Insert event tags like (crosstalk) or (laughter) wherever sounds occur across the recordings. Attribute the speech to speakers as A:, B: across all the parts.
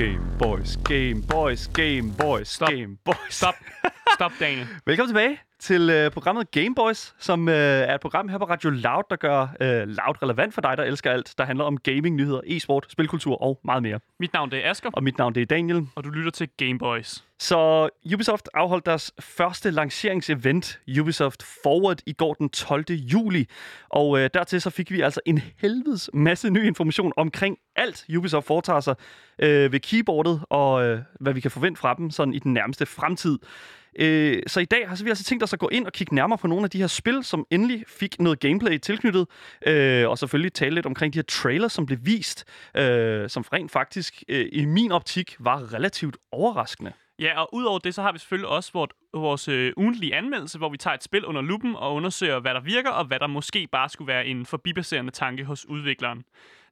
A: Game Boys, Game Boys, Game Boys,
B: Stop.
A: Game Boys.
B: Stop. (laughs) Stop, Daniel.
A: Velkommen tilbage til øh, programmet Game Boys, som øh, er et program her på Radio Loud, der gør øh, Loud relevant for dig, der elsker alt, der handler om gaming, nyheder, e-sport, spilkultur og meget mere.
B: Mit navn det er Asger,
A: Og mit navn det er Daniel.
B: og du lytter til Game Boys.
A: Så Ubisoft afholdt deres første lanceringsevent, Ubisoft Forward, i går den 12. juli. Og øh, dertil så fik vi altså en helvedes masse ny information omkring alt, Ubisoft foretager sig øh, ved keyboardet, og øh, hvad vi kan forvente fra dem sådan i den nærmeste fremtid. Øh, så i dag har så vi altså tænkt os altså gå ind og kigge nærmere på nogle af de her spil, som endelig fik noget gameplay tilknyttet, øh, og selvfølgelig tale lidt omkring de her trailers, som blev vist, øh, som rent faktisk øh, i min optik var relativt overraskende.
B: Ja, og udover det, så har vi selvfølgelig også vores, vores øh, ugentlige anmeldelse, hvor vi tager et spil under lupen og undersøger, hvad der virker, og hvad der måske bare skulle være en forbipasserende tanke hos udvikleren.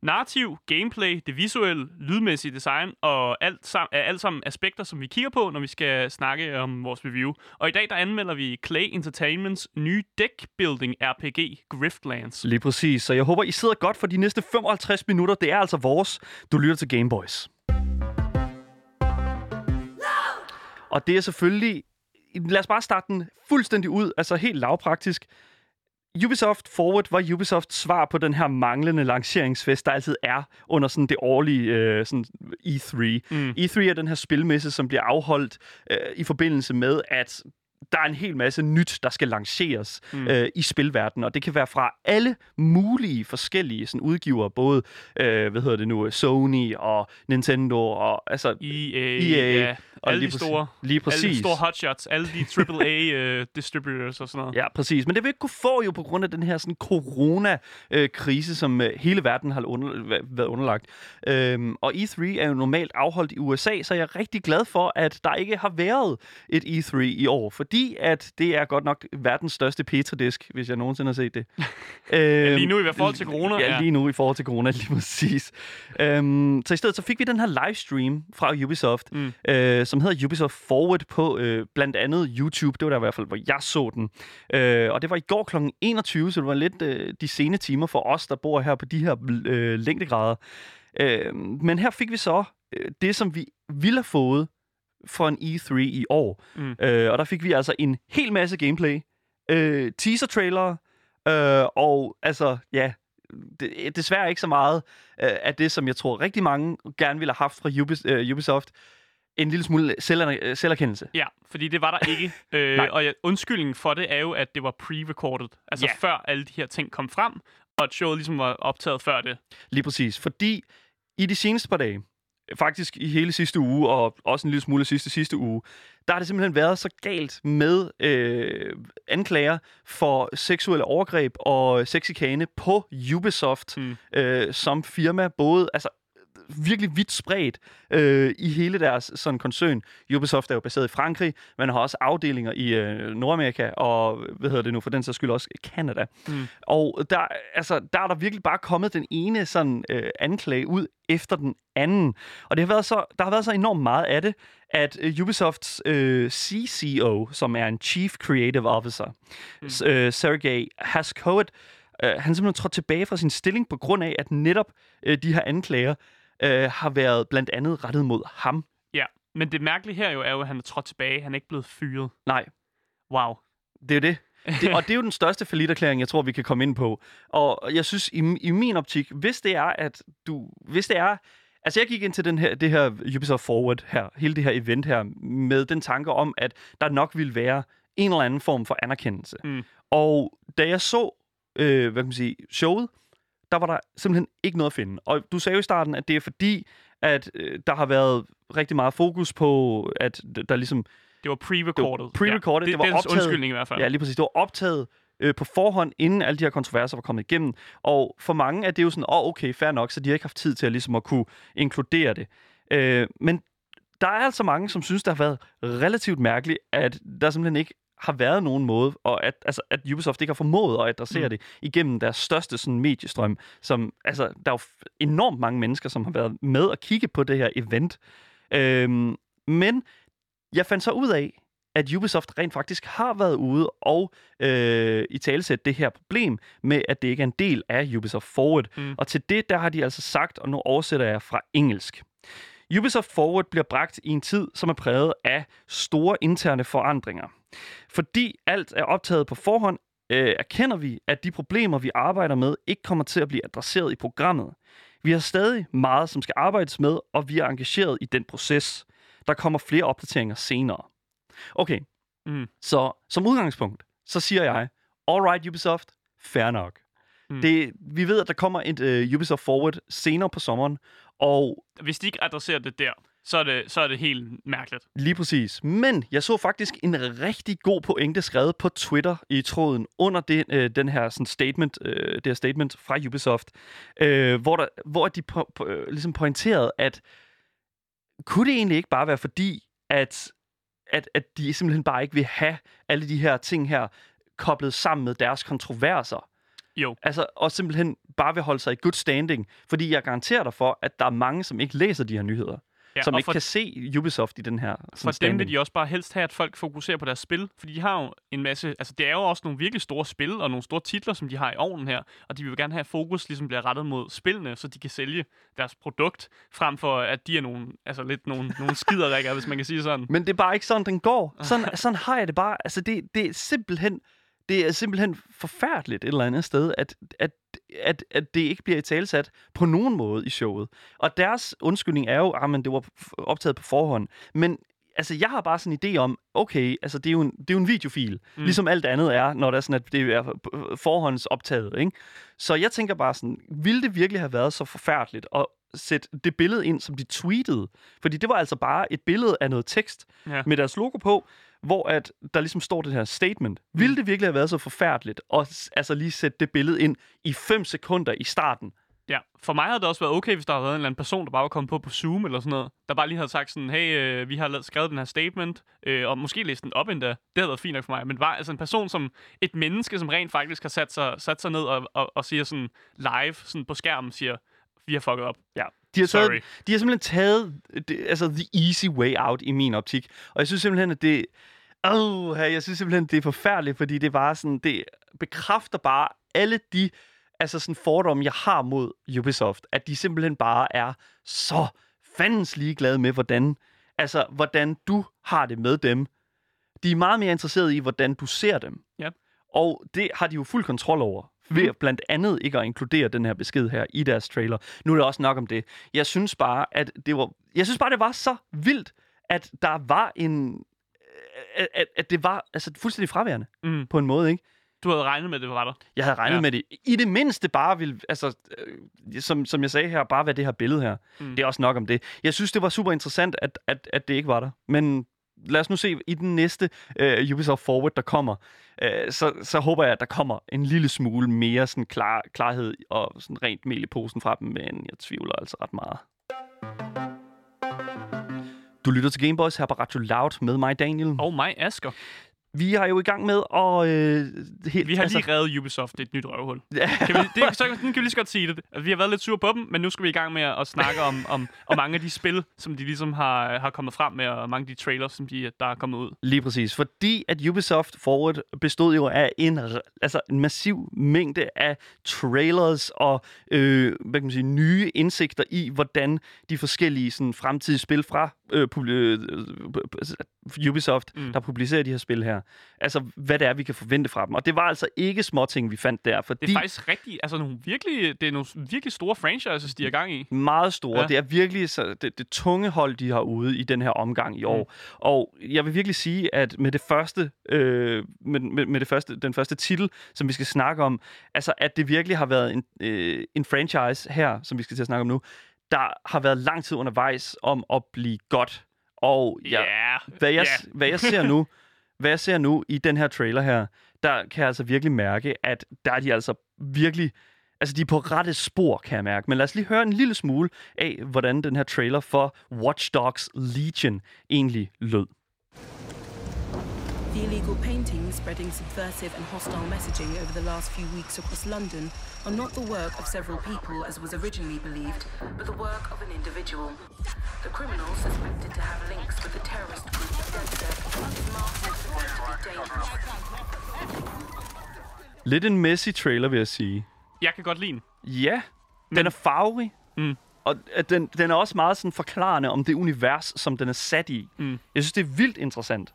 B: Narrativ, gameplay, det visuelle, lydmæssige design og alt sammen, er alt sammen aspekter, som vi kigger på, når vi skal snakke om vores review. Og i dag der anmelder vi Clay Entertainments nye deckbuilding RPG Griftlands.
A: Lige præcis. Så jeg håber, I sidder godt for de næste 55 minutter. Det er altså vores. Du lytter til Gameboys. Og det er selvfølgelig... Lad os bare starte den fuldstændig ud, altså helt lavpraktisk. Ubisoft Forward var Ubisofts svar på den her manglende lanceringsfest, der altid er under sådan det årlige øh, sådan E3.
B: Mm.
A: E3 er den her spilmesse, som bliver afholdt øh, i forbindelse med, at der er en hel masse nyt, der skal lanceres mm. øh, i spilverdenen, og det kan være fra alle mulige forskellige sådan, udgivere, både øh, hvad hedder det nu, Sony og Nintendo og altså
B: EA,
A: EA,
B: ja,
A: og
B: alle
A: lige
B: de store,
A: lige
B: alle
A: præcis.
B: de store hotshots, alle de AAA uh, (laughs) distributors og sådan noget.
A: Ja, præcis. Men det vil ikke kunne få jo på grund af den her sådan corona-krise, som øh, hele verden har under, væ- været underlagt. Øhm, og E3 er jo normalt afholdt i USA, så jeg er rigtig glad for, at der ikke har været et E3 i år, fordi at det er godt nok verdens største petridisk, hvis jeg nogensinde har set det. (laughs) øhm,
B: lige nu i forhold til corona,
A: Ja,
B: ja.
A: lige nu i forhold til corona, (laughs) lige præcis. Øhm, så i stedet så fik vi den her livestream fra Ubisoft,
B: Mm.
A: øh, som hedder Ubisoft Forward på øh, blandt andet YouTube. Det var der i hvert fald, hvor jeg så den. Øh, og det var i går kl. 21, så det var lidt øh, de sene timer for os, der bor her på de her øh, længdegrader. Øh, men her fik vi så øh, det, som vi ville have fået for en E3 i år.
B: Mm.
A: Øh, og der fik vi altså en hel masse gameplay, øh, teaser-trailere, øh, og altså, ja, det, desværre ikke så meget øh, af det, som jeg tror rigtig mange gerne ville have haft fra Ubis, øh, Ubisoft. En lille smule selver, øh, selverkendelse.
B: Ja, fordi det var der ikke. (laughs) øh, og ja, undskyldningen for det er jo, at det var pre-recorded. Altså
A: Ja.
B: før alle de her ting kom frem, og at showet ligesom var optaget før det.
A: Lige præcis. Fordi i de seneste par dage, faktisk i hele sidste uge, og også en lille smule sidste sidste uge, der har det simpelthen været så galt med øh, anklager for seksuelle overgreb og sexikane på Ubisoft
B: Mm.
A: øh, som firma. Både, altså virkelig vidt spredt øh, i hele deres sådan koncern. Ubisoft er jo baseret i Frankrig, men har også afdelinger i øh, Nordamerika og, hvad hedder det nu, for den så skyld også Canada.
B: Mm.
A: Og der, altså, der er der virkelig bare kommet den ene sådan øh, anklage ud efter den anden. Og det har været så, der har været så enormt meget af det, at øh, Ubisofts øh, CCO, som er en Chief Creative Officer, mm. øh, Sergej Haskovet, øh, han simpelthen trådt tilbage fra sin stilling på grund af, at netop øh, de her anklager øh, har været blandt andet rettet mod ham.
B: Ja, men det mærkelige her jo er jo, at han er trådt tilbage. Han er ikke blevet fyret.
A: Nej,
B: Wow.
A: det er jo det. det. (laughs) Og det er jo den største forlitterklæring, jeg tror, vi kan komme ind på. Og jeg synes, i, i min optik, hvis det er, at du... Hvis det er... Altså, jeg gik ind til den her, det her Ubisoft Forward her, hele det her event her, med den tanke om, at der nok ville være en eller anden form for anerkendelse.
B: Mm.
A: Og da jeg så, øh, hvad kan man sige, showet, der var der simpelthen ikke noget at finde. Og du sagde jo i starten, at det er fordi, at øh, der har været rigtig meget fokus på, at der ligesom
B: Det var pre-recorded.
A: Det var pre-recorded,
B: Ja,
A: det var
B: det er
A: optaget.
B: undskyldning i hvert fald.
A: Ja, lige præcis. Det var optaget øh, på forhånd, inden alle de her kontroverser var kommet igennem. Og for mange er det jo sådan, åh, oh, okay, fair nok, så de har ikke haft tid til at, ligesom at kunne inkludere det. Øh, men der er altså mange, som synes, det har været relativt mærkeligt, at der simpelthen ikke har været nogen måde, og at, altså, at Ubisoft ikke har formået at adressere mm. Det igennem deres største sådan, mediestrøm. Som, altså, der er jo enormt mange mennesker, som har været med at kigge på det her event. Øhm, men jeg fandt så ud af, at Ubisoft rent faktisk har været ude og øh, i talesæt det her problem med, at det ikke er en del af Ubisoft Forward.
B: Mm.
A: Og til det, der har de altså sagt, og nu oversætter jeg fra engelsk. Ubisoft Forward bliver bragt i en tid, som er præget af store interne forandringer. Fordi alt er optaget på forhånd, øh, erkender vi, at de problemer, vi arbejder med, ikke kommer til at blive adresseret i programmet. Vi har stadig meget, som skal arbejdes med, og vi er engageret i den proces. Der kommer flere opdateringer senere. Okay,
B: Mm.
A: så som udgangspunkt, så siger jeg, all right Ubisoft, fair nok.
B: Mm.
A: Det, vi ved, at der kommer et uh, Ubisoft Forward senere på sommeren, og
B: Hvis de ikke adresserer det der, så er det, så er det helt mærkeligt.
A: Lige præcis. Men jeg så faktisk en rigtig god pointe skrevet på Twitter i tråden under det, øh, den her sådan statement, øh, det her statement fra Ubisoft, øh, hvor, der, hvor de po- po- øh, ligesom pointerede, at kunne det egentlig ikke bare være fordi, at, at, at de simpelthen bare ikke vil have alle de her ting her koblet sammen med deres kontroverser?
B: Jo.
A: Altså, og simpelthen bare vil holde sig i good standing. Fordi jeg garanterer dig for, at der er mange, som ikke læser de her nyheder.
B: Ja,
A: som ikke
B: for,
A: kan se Ubisoft i den her sådan,
B: for dem
A: standing.
B: vil de også bare helst have, at folk fokuserer på deres spil. Fordi de har jo en masse... Altså, det er jo også nogle virkelig store spil og nogle store titler, som de har i ovnen her. Og de vil gerne have, at fokus ligesom bliver rettet mod spillene, så de kan sælge deres produkt, frem for at de er nogle, altså lidt nogle, nogle skiderikker, hvis man kan sige sådan.
A: Men det er bare ikke sådan, den går. (laughs) Sådan, sådan har jeg det bare. Altså, det, det er simpelthen... Det er simpelthen forfærdeligt et eller andet sted, at, at, at, at det ikke bliver i talsat på nogen måde i showet. Og deres undskyldning er jo, at det var optaget på forhånd. Men altså, jeg har bare sådan en idé om, okay, altså, det er jo en, det er jo en videofil.
B: Mm.
A: Ligesom alt andet er, når det er sådan, at det er forhåndsoptaget, ikke? Så jeg tænker bare sådan, ville det virkelig have været så forfærdeligt at sætte det billede ind, som de tweetede? Fordi det var altså bare et billede af noget tekst
B: Ja.
A: med deres logo på, hvor at der ligesom står det her statement. Ville det virkelig have været så forfærdeligt at altså lige sætte det billede ind i 5 sekunder i starten?
B: Ja, for mig havde det også været okay, hvis der havde været en eller anden person, der bare var kommet på på Zoom eller sådan noget, der bare lige havde sagt sådan, hey, øh, vi har skrevet den her statement, øh, og måske læst den op endda. Det havde været fint nok for mig. Men bare altså en person som et menneske, som rent faktisk har sat sig, sat sig ned og, og, og siger sådan live sådan på skærmen, siger, vi har fucket op.
A: Ja. De har,
B: Sorry.
A: taget, de har simpelthen taget det, altså the easy way out i min optik. Og jeg synes simpelthen, at det... Oh, jeg synes simpelthen, det er forfærdeligt, fordi det bare sådan, det bekræfter bare alle de altså sådan fordomme, jeg har mod Ubisoft, at de simpelthen bare er så fandens ligeglade med, hvordan, altså, hvordan du har det med dem. De er meget mere interesserede i, hvordan du ser dem.
B: Ja.
A: Og det har de jo fuld kontrol over, ved blandt andet ikke at inkludere den her besked her i deres trailer. Nu er det også nok om det. Jeg synes bare, at det var, jeg synes bare, det var så vildt, at der var en, at, at, at det var altså fuldstændig fraværende
B: Mm.
A: på en måde, ikke?
B: Du havde regnet med, det var der.
A: Jeg havde regnet
B: Ja.
A: med det. I det mindste bare vil, altså, øh, som, som jeg sagde her, bare være det her billede her.
B: Mm.
A: Det er også nok om det. Jeg synes, det var super interessant, at, at, at det ikke var der. Men lad os nu se i den næste øh, Ubisoft Forward, der kommer. Øh, så, så håber jeg, at der kommer en lille smule mere sådan klar, klarhed og sådan rent mel i posen fra dem, men jeg tvivler altså ret meget. Du lytter til Gameboys her på Radio Loud med mig, Daniel.
B: Og mig, Asker.
A: Vi har jo i gang med at... Øh, helt,
B: Vi har lige revet Ubisoft et nyt røvhul.
A: Ja.
B: Kan vi, det, så kan vi lige så godt sige det. Altså, Vi har været lidt sure på dem, men nu skal vi i gang med at, at snakke om, om, om mange af de spil, som de ligesom har, har kommet frem med, og mange af de trailers, som de, der er kommet ud.
A: Lige præcis, fordi at Ubisoft Forward bestod jo af en, altså en massiv mængde af trailers og øh, hvad kan man sige, nye indsigter i, hvordan de forskellige sådan, fremtidige spil fra øh, øh, øh, Ubisoft,
B: Mm.
A: der publicerer de her spil her, altså hvad det er, vi kan forvente fra dem. Og det var altså ikke småting, vi fandt der, fordi
B: Det er faktisk rigtig, altså nogle virkelig, det er nogle virkelig store franchises, de er gang i.
A: meget store.
B: Ja.
A: Det er virkelig så det, det tunge hold, de har ude i den her omgang i år. Mm. Og jeg vil virkelig sige, at med det første, øh, med, med, med det første, den første titel, som vi skal snakke om, altså at det virkelig har været en, øh, en franchise her, som vi skal til at snakke om nu, der har været lang tid undervejs om at blive godt. Og
B: Ja,
A: jeg, hvad, jeg,
B: ja.
A: hvad jeg ser nu, (laughs) hvad jeg ser nu i den her trailer her, der kan jeg altså virkelig mærke, at der er de altså virkelig, altså de er på rette spor, kan jeg mærke. Men lad os lige høre en lille smule af, hvordan den her trailer for Watch Dogs Legion egentlig lød.
C: The illegal paintings spreading subversive and hostile messaging over the last few weeks across London are not the work of several people as was originally believed, but the work of an individual. The criminal suspected to have links with the terrorist group DedSec is as dangerous.
A: Lidt en messy trailer, vil jeg sige.
B: Jeg kan godt lide den.
A: Ja, den er farverig.
B: Mm.
A: og at den, den er også meget sådan forklarende om det univers, som den er sat i.
B: Mm.
A: Jeg synes, det er vildt interessant.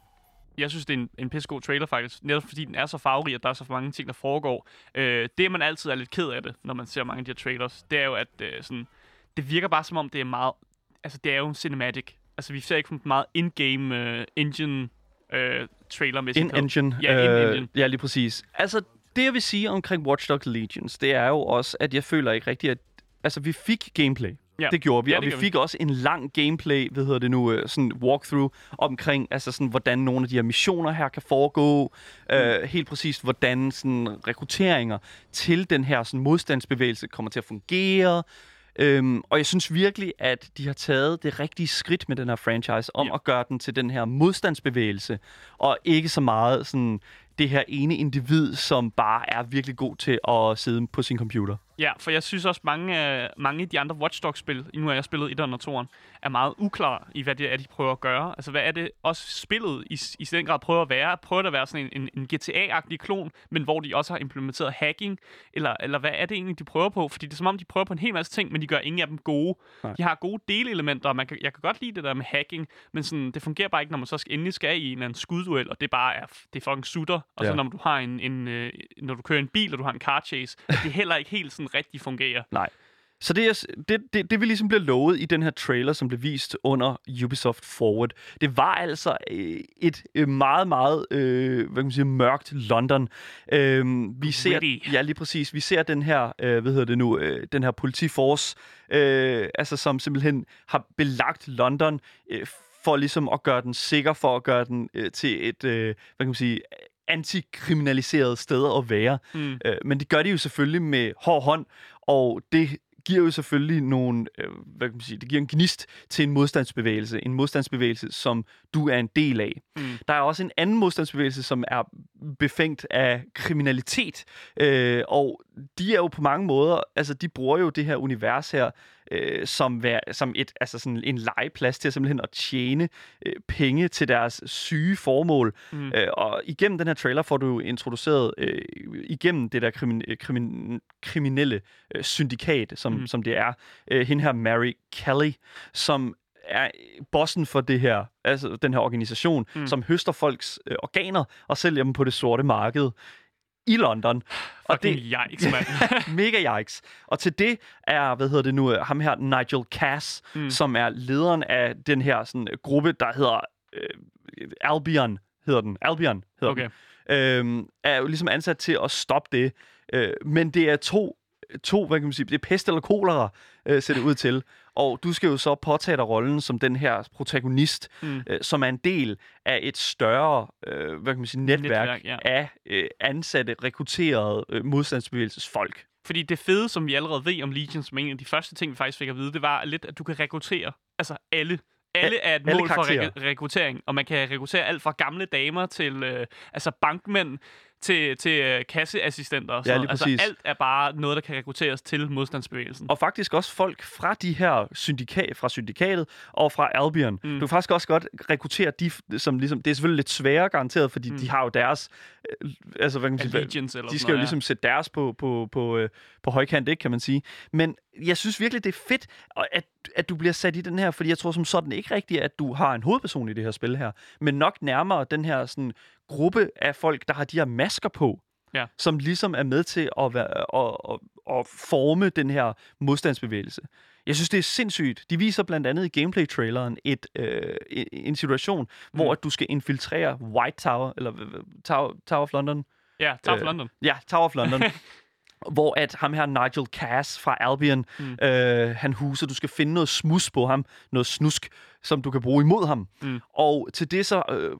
B: Jeg synes, det er en, en pissegod trailer faktisk, netop fordi den er så farverig, og der er så mange ting, der foregår. Øh, det, man altid er lidt ked af det, når man ser mange af de her trailers, det er jo, at øh, sådan, det virker bare som om, det er meget... Altså, det er jo en cinematic. Altså, vi ser ikke meget in-game uh, engine uh, trailer med
A: In-engine.
B: Ja, in-engine.
A: Øh, ja, lige præcis. Altså, det jeg vil sige omkring Watch Dogs Legions, det er jo også, at jeg føler ikke rigtigt, at... Altså, vi fik gameplay.
B: Ja.
A: Det gjorde vi,
B: Ja,
A: og
B: det
A: vi
B: gjorde
A: fik også en lang gameplay, hvad hedder det nu, øh, sådan walkthrough omkring, altså sådan, hvordan nogle af de her missioner her kan foregå, mm. øh, helt præcist, hvordan sådan rekrutteringer til den her sådan modstandsbevægelse kommer til at fungere, Øhm, og jeg synes virkelig, at de har taget det rigtige skridt med den her franchise om
B: ja.
A: at gøre den til den her modstandsbevægelse, og ikke så meget sådan det her ene individ, som bare er virkelig god til at sidde på sin computer.
B: Ja, for jeg synes også, mange af, mange af de andre Watch Dogs-spil, nu har jeg spillet 1'eren og 2'eren, er meget uklare i, hvad det er, de prøver at gøre. Altså, hvad er det også spillet i, i den grad prøver at være? Prøver det at være sådan en, en, en GTA-agtig klon, men hvor de også har implementeret hacking? Eller, eller hvad er det egentlig, de prøver på? Fordi det er som om, de prøver på en hel masse ting, men de gør ingen af dem gode.
A: Nej.
B: De har gode delelementer, og man kan, jeg kan godt lide det der med hacking, men sådan, det fungerer bare ikke, når man så skal, endelig skal i en eller anden skudduel, og det bare er, det er fucking sutter. Og så
A: Ja.
B: når du har en, en øh, når du kører en bil, og du har en car chase, at det heller ikke helt sådan rigtig fungerer. (laughs)
A: Nej. Så det, er, det, det, det vi ligesom blev lovet i den her trailer, som blev vist under Ubisoft Forward, det var altså øh, et øh, meget, meget øh, hvad kan man sige, mørkt London. Øh, vi ser, ja, lige præcis. Vi ser den her, øh, hvad hedder det nu, øh, den her politiforce, øh, altså som simpelthen har belagt London øh, for ligesom at gøre den sikker, for at gøre den øh, til et, øh, hvad kan man sige, antikriminaliseret sted at være.
B: Mm.
A: Øh, men det gør de jo selvfølgelig med hård hånd, og det giver jo selvfølgelig nogle, øh, hvad kan man sige, det giver en gnist til en modstandsbevægelse. En modstandsbevægelse, som du er en del af.
B: Mm.
A: Der er også en anden modstandsbevægelse, som er befængt af kriminalitet. Øh, og de er jo på mange måder, altså de bruger jo det her univers her, øh, som, vær, som et, altså sådan en legeplads til simpelthen at tjene øh, penge til deres syge formål.
B: Mm.
A: Øh, og igennem den her trailer får du introduceret øh, igennem det der krimin, øh, krimin, kriminelle øh, syndikat, som, mm. som det er. Øh, hende her, Mary Kelly, som er bossen for det her, altså den her organisation,
B: mm.
A: som høster folks øh, organer og sælger dem på det sorte marked i London. Og
B: Fucking
A: det
B: yikes, mand. (laughs)
A: mega yikes. Og til det er, hvad hedder det nu, øh, ham her, Nigel Cass,
B: Mm.
A: som er lederen af den her sådan, gruppe, der hedder øh, Albion, hedder den. Albion hedder
B: Okay.
A: den. Øhm, er jo ligesom ansat til at stoppe det. Øh, men det er to, to, hvad kan man sige, det er pest eller kolera, øh, ser det ud til. Og du skal jo så påtage dig rollen som den her protagonist,
B: Mm.
A: øh, som er en del af et større øh, hvad kan man sige, netværk,
B: Netværk, ja.
A: af øh, ansatte, rekrutterede øh, modstandsbevægelsesfolk.
B: Fordi det fede, som vi allerede ved om Legion, som en af de første ting, vi faktisk fik at vide, det var lidt, at du kan rekruttere altså alle. Alle er et
A: alle
B: mål for
A: karakterer.
B: re- rekruttering, og man kan rekruttere alt fra gamle damer til øh, altså bankmænd til, til øh, kasseassistenter. og
A: Ja,
B: sådan
A: lige
B: noget.
A: præcis.
B: Altså alt er bare noget, der kan rekrutteres til modstandsbevægelsen.
A: Og faktisk også folk fra de her syndika- fra syndikatet og fra Albion.
B: Mm.
A: Du kan faktisk også godt rekruttere de, som ligesom... Det er selvfølgelig lidt sværere garanteret, fordi
B: Mm.
A: de har jo deres... Øh, altså, hvad kan man sige?
B: Allegiance
A: de skal jo ligesom sætte deres på, på, på, øh, på højkant, ikke, kan man sige. Men jeg synes virkelig, det er fedt, at, at du bliver sat i den her, fordi jeg tror som sådan ikke rigtigt, at du har en hovedperson i det her spil her, men nok nærmere den her sådan, gruppe af folk, der har de her masker på,
B: Ja. som
A: som ligesom er med til at, være, at, at, at forme den her modstandsbevægelse. Jeg synes, det er sindssygt. De viser blandt andet i gameplay-traileren et, øh, en- situation, mm. hvor at du skal infiltrere White Tower, eller øh, Tower, Tower of London,
B: Ja, Tower of
A: øh,
B: London.
A: Ja, Tower of London. (laughs) hvor at ham her, Nigel Cass fra Albion,
B: mm.
A: øh, han huser. Du skal finde noget smus på ham, noget snusk, som du kan bruge imod ham.
B: Mm.
A: Og til det så øh,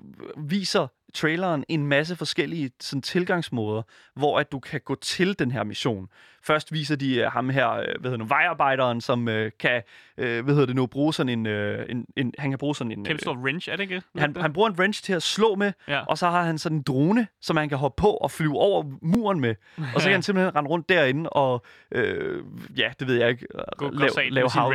A: viser traileren en masse forskellige sådan, tilgangsmåder, hvor at du kan gå til den her mission. Først viser de øh, ham her, øh, hvad hedder nu, vejarbejderen, som øh, kan, øh, hvad hedder det nu, bruge sådan en, øh, en, en han kan bruge sådan en...
B: Kæmpe stor wrench, er det ikke?
A: han, han bruger en wrench til at slå med,
B: Ja.
A: og så har han sådan en drone, som han kan hoppe på og flyve over muren med. Og så kan (laughs) han simpelthen rende rundt derinde og, øh, ja, det ved jeg ikke,
B: Gå- gå
A: lave,
B: sin
A: hav,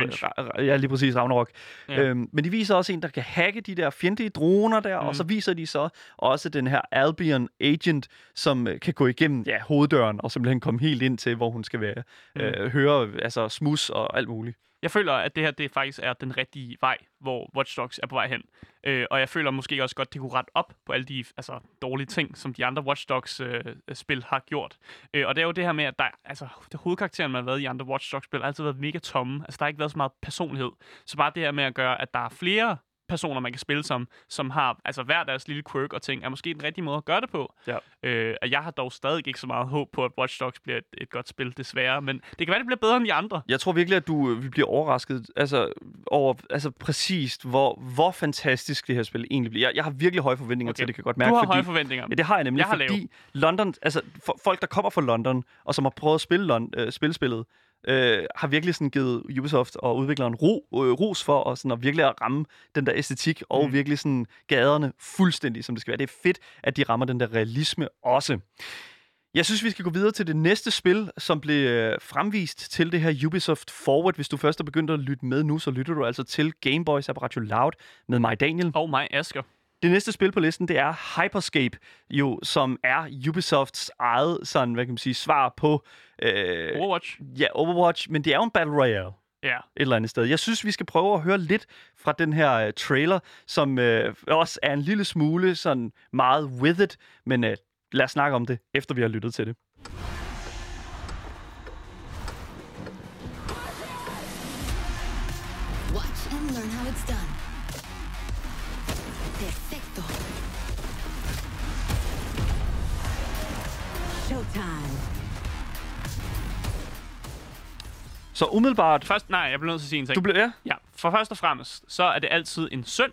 A: ja, lige præcis, Ragnarok.
B: Ja.
A: Ja. Øhm, men de viser også en, der kan hacke de der fjendtlige droner der, mm. og så viser de så også den her Albion Agent, som øh, kan gå igennem ja, hoveddøren og simpelthen komme helt ind til, hvor hun skal være. Mm. Øh, høre altså smus og alt muligt.
B: Jeg føler, at det her det faktisk er den rigtige vej, hvor Watch Dogs er på vej hen. Øh, og jeg føler måske også godt, det kunne rette op på alle de altså, dårlige ting, som de andre Watch Dogs-spil øh, har gjort. Øh, og det er jo det her med, at der, altså, det hovedkarakteren, man har været i andre Watch Dogs-spil, har altid været mega tomme. Altså, der har ikke været så meget personlighed. Så bare det her med at gøre, at der er flere personer, man kan spille som, som har altså hver deres lille quirk og ting, er måske den rigtige måde at gøre det på.
A: Ja.
B: Øh, og jeg har dog stadig ikke så meget håb på, at Watch Dogs bliver et, et godt spil, desværre. Men det kan være, det bliver bedre end de andre.
A: Jeg tror virkelig, at du vi bliver overrasket altså, over altså, præcist, hvor, hvor fantastisk det her spil egentlig bliver. Jeg, jeg har virkelig høje forventninger okay. til det, kan jeg godt mærke.
B: Du har
A: fordi,
B: høje forventninger.
A: Ja, det har jeg nemlig,
B: Jeg har
A: fordi London, altså for, folk, der kommer fra London, og som har prøvet at spille, Lon, øh, spille spillet, øh, har virkelig sådan givet Ubisoft og udvikleren ro, øh, ros for og sådan at virkelig at ramme den der æstetik og
B: Mm.
A: virkelig sådan gaderne fuldstændig, som det skal være. Det er fedt, at de rammer den der realisme også. Jeg synes, vi skal gå videre til det næste spil, som blev øh, fremvist til det her Ubisoft Forward. Hvis du først er begyndt at lytte med nu, så lytter du altså til Gameboys Apparatio Loud med mig, Daniel.
B: Og mig, Asger.
A: Det næste spil på listen, det er Hyperscape, jo, som er Ubisofts eget sådan, hvad kan man sige, svar på øh,
B: Overwatch.
A: ja, Overwatch, men det er jo en Battle Royale
B: Ja.
A: et eller andet sted. Jeg synes, vi skal prøve at høre lidt fra den her uh, trailer, som uh, også er en lille smule sådan meget with it, men uh, lad os snakke om det, efter vi har lyttet til det. Så umiddelbart...
B: Først, nej, jeg bliver nødt til at sige en ting.
A: Du blev, ja,
B: Ja, for først og fremmest, så er det altid en synd,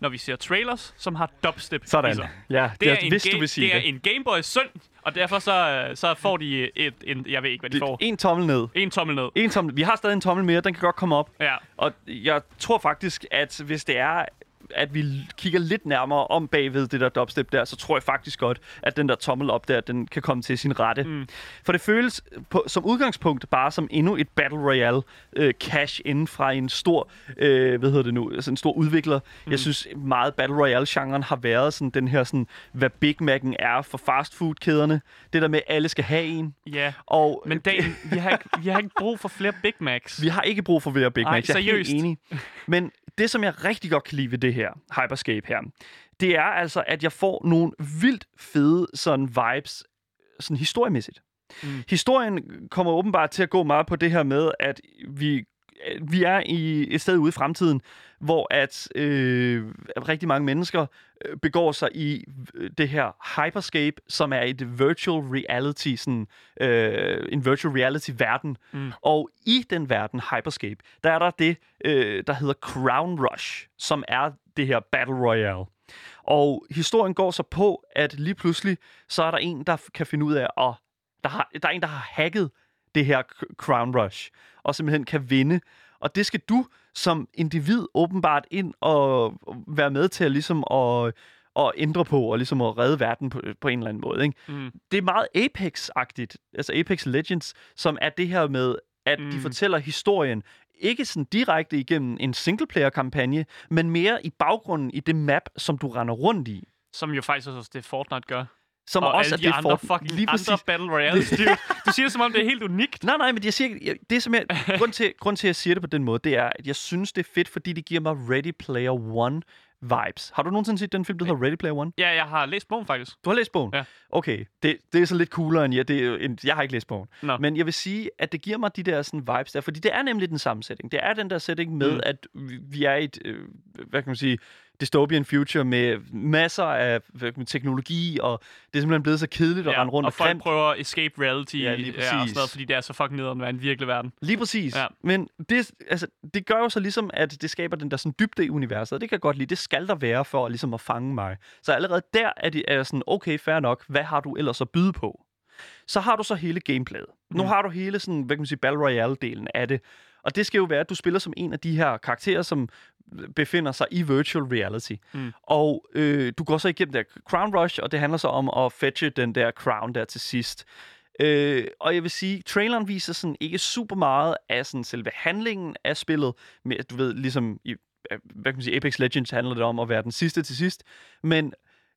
B: når vi ser trailers, som har dubstep
A: sådan.
B: sig.
A: Ja,
B: Det
A: det
B: er,
A: er,
B: en,
A: hvis du vil sige
B: det er
A: det.
B: en Gameboy synd, og derfor så, så får de et, en, jeg ved ikke, hvad de
A: det
B: får.
A: en tommel ned.
B: En tommel ned.
A: En tommel. Vi har stadig en tommel mere, den kan godt komme op.
B: Ja,
A: Og jeg tror faktisk, at hvis det er, at vi kigger lidt nærmere om bagved det der dubstep der, så tror jeg faktisk godt, at den der tommel op der, den kan komme til sin rette. Mm. For det føles på, som udgangspunkt bare som endnu et Battle Royale øh, cash inden fra en stor, øh, hvad hedder det nu, altså en stor udvikler. Mm. Jeg synes meget Battle Royale-genren har været sådan den her sådan, hvad Big Mac'en er for fastfood-kæderne. Det der med, at alle skal have en.
B: ja.
A: Og
B: Men Dan, vi har, ikke, vi har ikke brug for flere Big Macs.
A: vi har ikke brug for flere Big
B: Ej,
A: Macs. Jeg er
B: seriøst.
A: helt enig. Men det, som jeg rigtig godt kan lide ved det her, Hyperscape her, det er altså, at jeg får nogle vildt fede sådan vibes, sådan historiemæssigt.
B: Mm.
A: Historien kommer åbenbart til at gå meget på det her med, at vi vi er i et sted ude i fremtiden, hvor at øh, rigtig mange mennesker øh, begår sig i øh, det her hyperscape, som er et virtual reality, sådan, øh, en virtual reality verden.
B: Mm.
A: Og i den verden, hyperscape, der er der det, øh, der hedder Crown Rush, som er det her Battle Royale. Og historien går så på, at lige pludselig, så er der en, der kan finde ud af, at der, har, der er en, der har hacket det her Crown Rush, og simpelthen kan vinde. Og det skal du som individ åbenbart ind og være med til at, ligesom at, at ændre på, og ligesom at redde verden på, på en eller anden måde. Ikke?
B: Mm.
A: Det er meget Apex-agtigt, altså Apex Legends, som er det her med, at mm. de fortæller historien, ikke sådan direkte igennem en singleplayer-kampagne, men mere i baggrunden i det map, som du render rundt i.
B: Som jo faktisk også det Fortnite gør.
A: Som
B: og
A: også
B: alle
A: er
B: de
A: det
B: andre fucking
A: lige præcis.
B: andre Battle Royales. Du, du siger det, som om det er helt unikt.
A: Nej, nej, men jeg siger, jeg, det er simpelthen, (laughs) grund til, grund til, at jeg siger det på den måde, det er, at jeg synes, det er fedt, fordi det giver mig Ready Player One vibes. Har du nogensinde set den film, der hedder Ready Player One?
B: Ja, jeg har læst bogen faktisk.
A: Du har læst bogen?
B: Ja.
A: Okay, det, det er så lidt coolere end jeg. Det er, jo en, jeg har ikke læst bogen.
B: Nå.
A: Men jeg vil sige, at det giver mig de der sådan, vibes der, fordi det er nemlig den samme setting. Det er den der setting med,
B: Mm.
A: at vi- vi er i et, øh, hvad kan man sige, dystopian future med masser af man, teknologi, og det er simpelthen blevet så kedeligt at
B: Ja,
A: rende rundt
B: og
A: og,
B: folk
A: grimt.
B: prøver at escape reality
A: Ja, lige
B: og sådan
A: præcis.
B: noget, fordi det er så fucking nederen være en virkelig verden.
A: Lige præcis.
B: Ja.
A: Ja. Men det, altså, det gør jo så ligesom, at det skaber den der sådan dybde i universet, og det kan jeg godt lide. Det skal der være for ligesom at fange mig. Så allerede der er det er sådan, okay, fair nok, hvad har du ellers at byde på? Så har du så hele gameplayet. Nu
B: Mm.
A: har du hele sådan, hvad kan man sige, Battle Royale-delen af det. Og det skal jo være, at du spiller som en af de her karakterer, som befinder sig i virtual reality.
B: Mm.
A: Og øh, du går så igennem der Crown Rush, og det handler så om at fetche den der crown der til sidst. Øh, og jeg vil sige, traileren viser sådan ikke super meget af sådan selve handlingen af spillet, med, du ved, ligesom i, hvad kan man sige, Apex Legends handler det om at være den sidste til sidst, men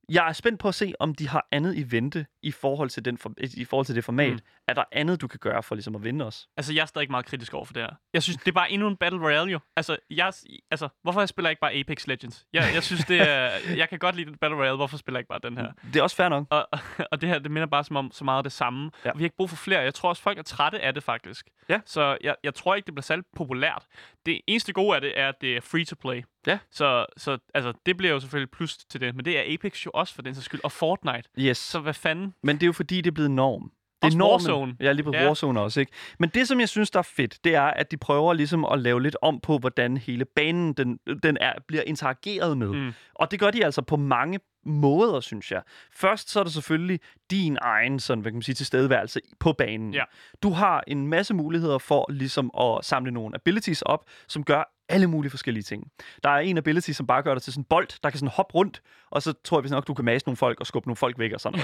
A: jeg er spændt på at se, om de har andet i vente i forhold til, den for, i forhold til det format.
B: Mm.
A: Er der andet, du kan gøre for ligesom at vinde os?
B: Altså, jeg er stadig meget kritisk over for det her. Jeg synes, det er bare endnu en Battle Royale, jo. Altså, jeg, altså hvorfor spiller jeg ikke bare Apex Legends? Jeg, jeg synes, det er... Jeg kan godt lide Battle Royale. Hvorfor spiller jeg ikke bare den her?
A: Det er også fair nok.
B: Og, og det her, det minder bare som om så meget af det samme.
A: Ja.
B: Ja. Vi har ikke brug for flere. Jeg tror også, folk er trætte af det, faktisk.
A: Ja.
B: Så jeg, jeg tror ikke, det bliver særlig populært. Det eneste gode af det er, at det er free to play.
A: Ja.
B: Så, så altså, det bliver jo selvfølgelig plus til det. Men det er Apex jo også for den sags skyld. Og Fortnite.
A: Yes.
B: Så hvad fanden?
A: Men det er jo fordi, det er blevet norm. Det er normen.
B: Warzone.
A: Ja, lige på
B: Ja.
A: Warzone også, ikke? Men det, som jeg synes, der er fedt, det er, at de prøver ligesom at lave lidt om på, hvordan hele banen den, den er, bliver interageret med.
B: Mm.
A: Og det gør de altså på mange måder, synes jeg. Først så er det selvfølgelig din egen sådan, hvad kan man sige, tilstedeværelse på banen.
B: Ja.
A: Du har en masse muligheder for ligesom at samle nogle abilities op, som gør alle mulige forskellige ting. Der er en ability, som bare gør dig til sådan en bold, der kan sådan hoppe rundt, og så tror jeg vist nok, du kan mase nogle folk og skubbe nogle folk væk og sådan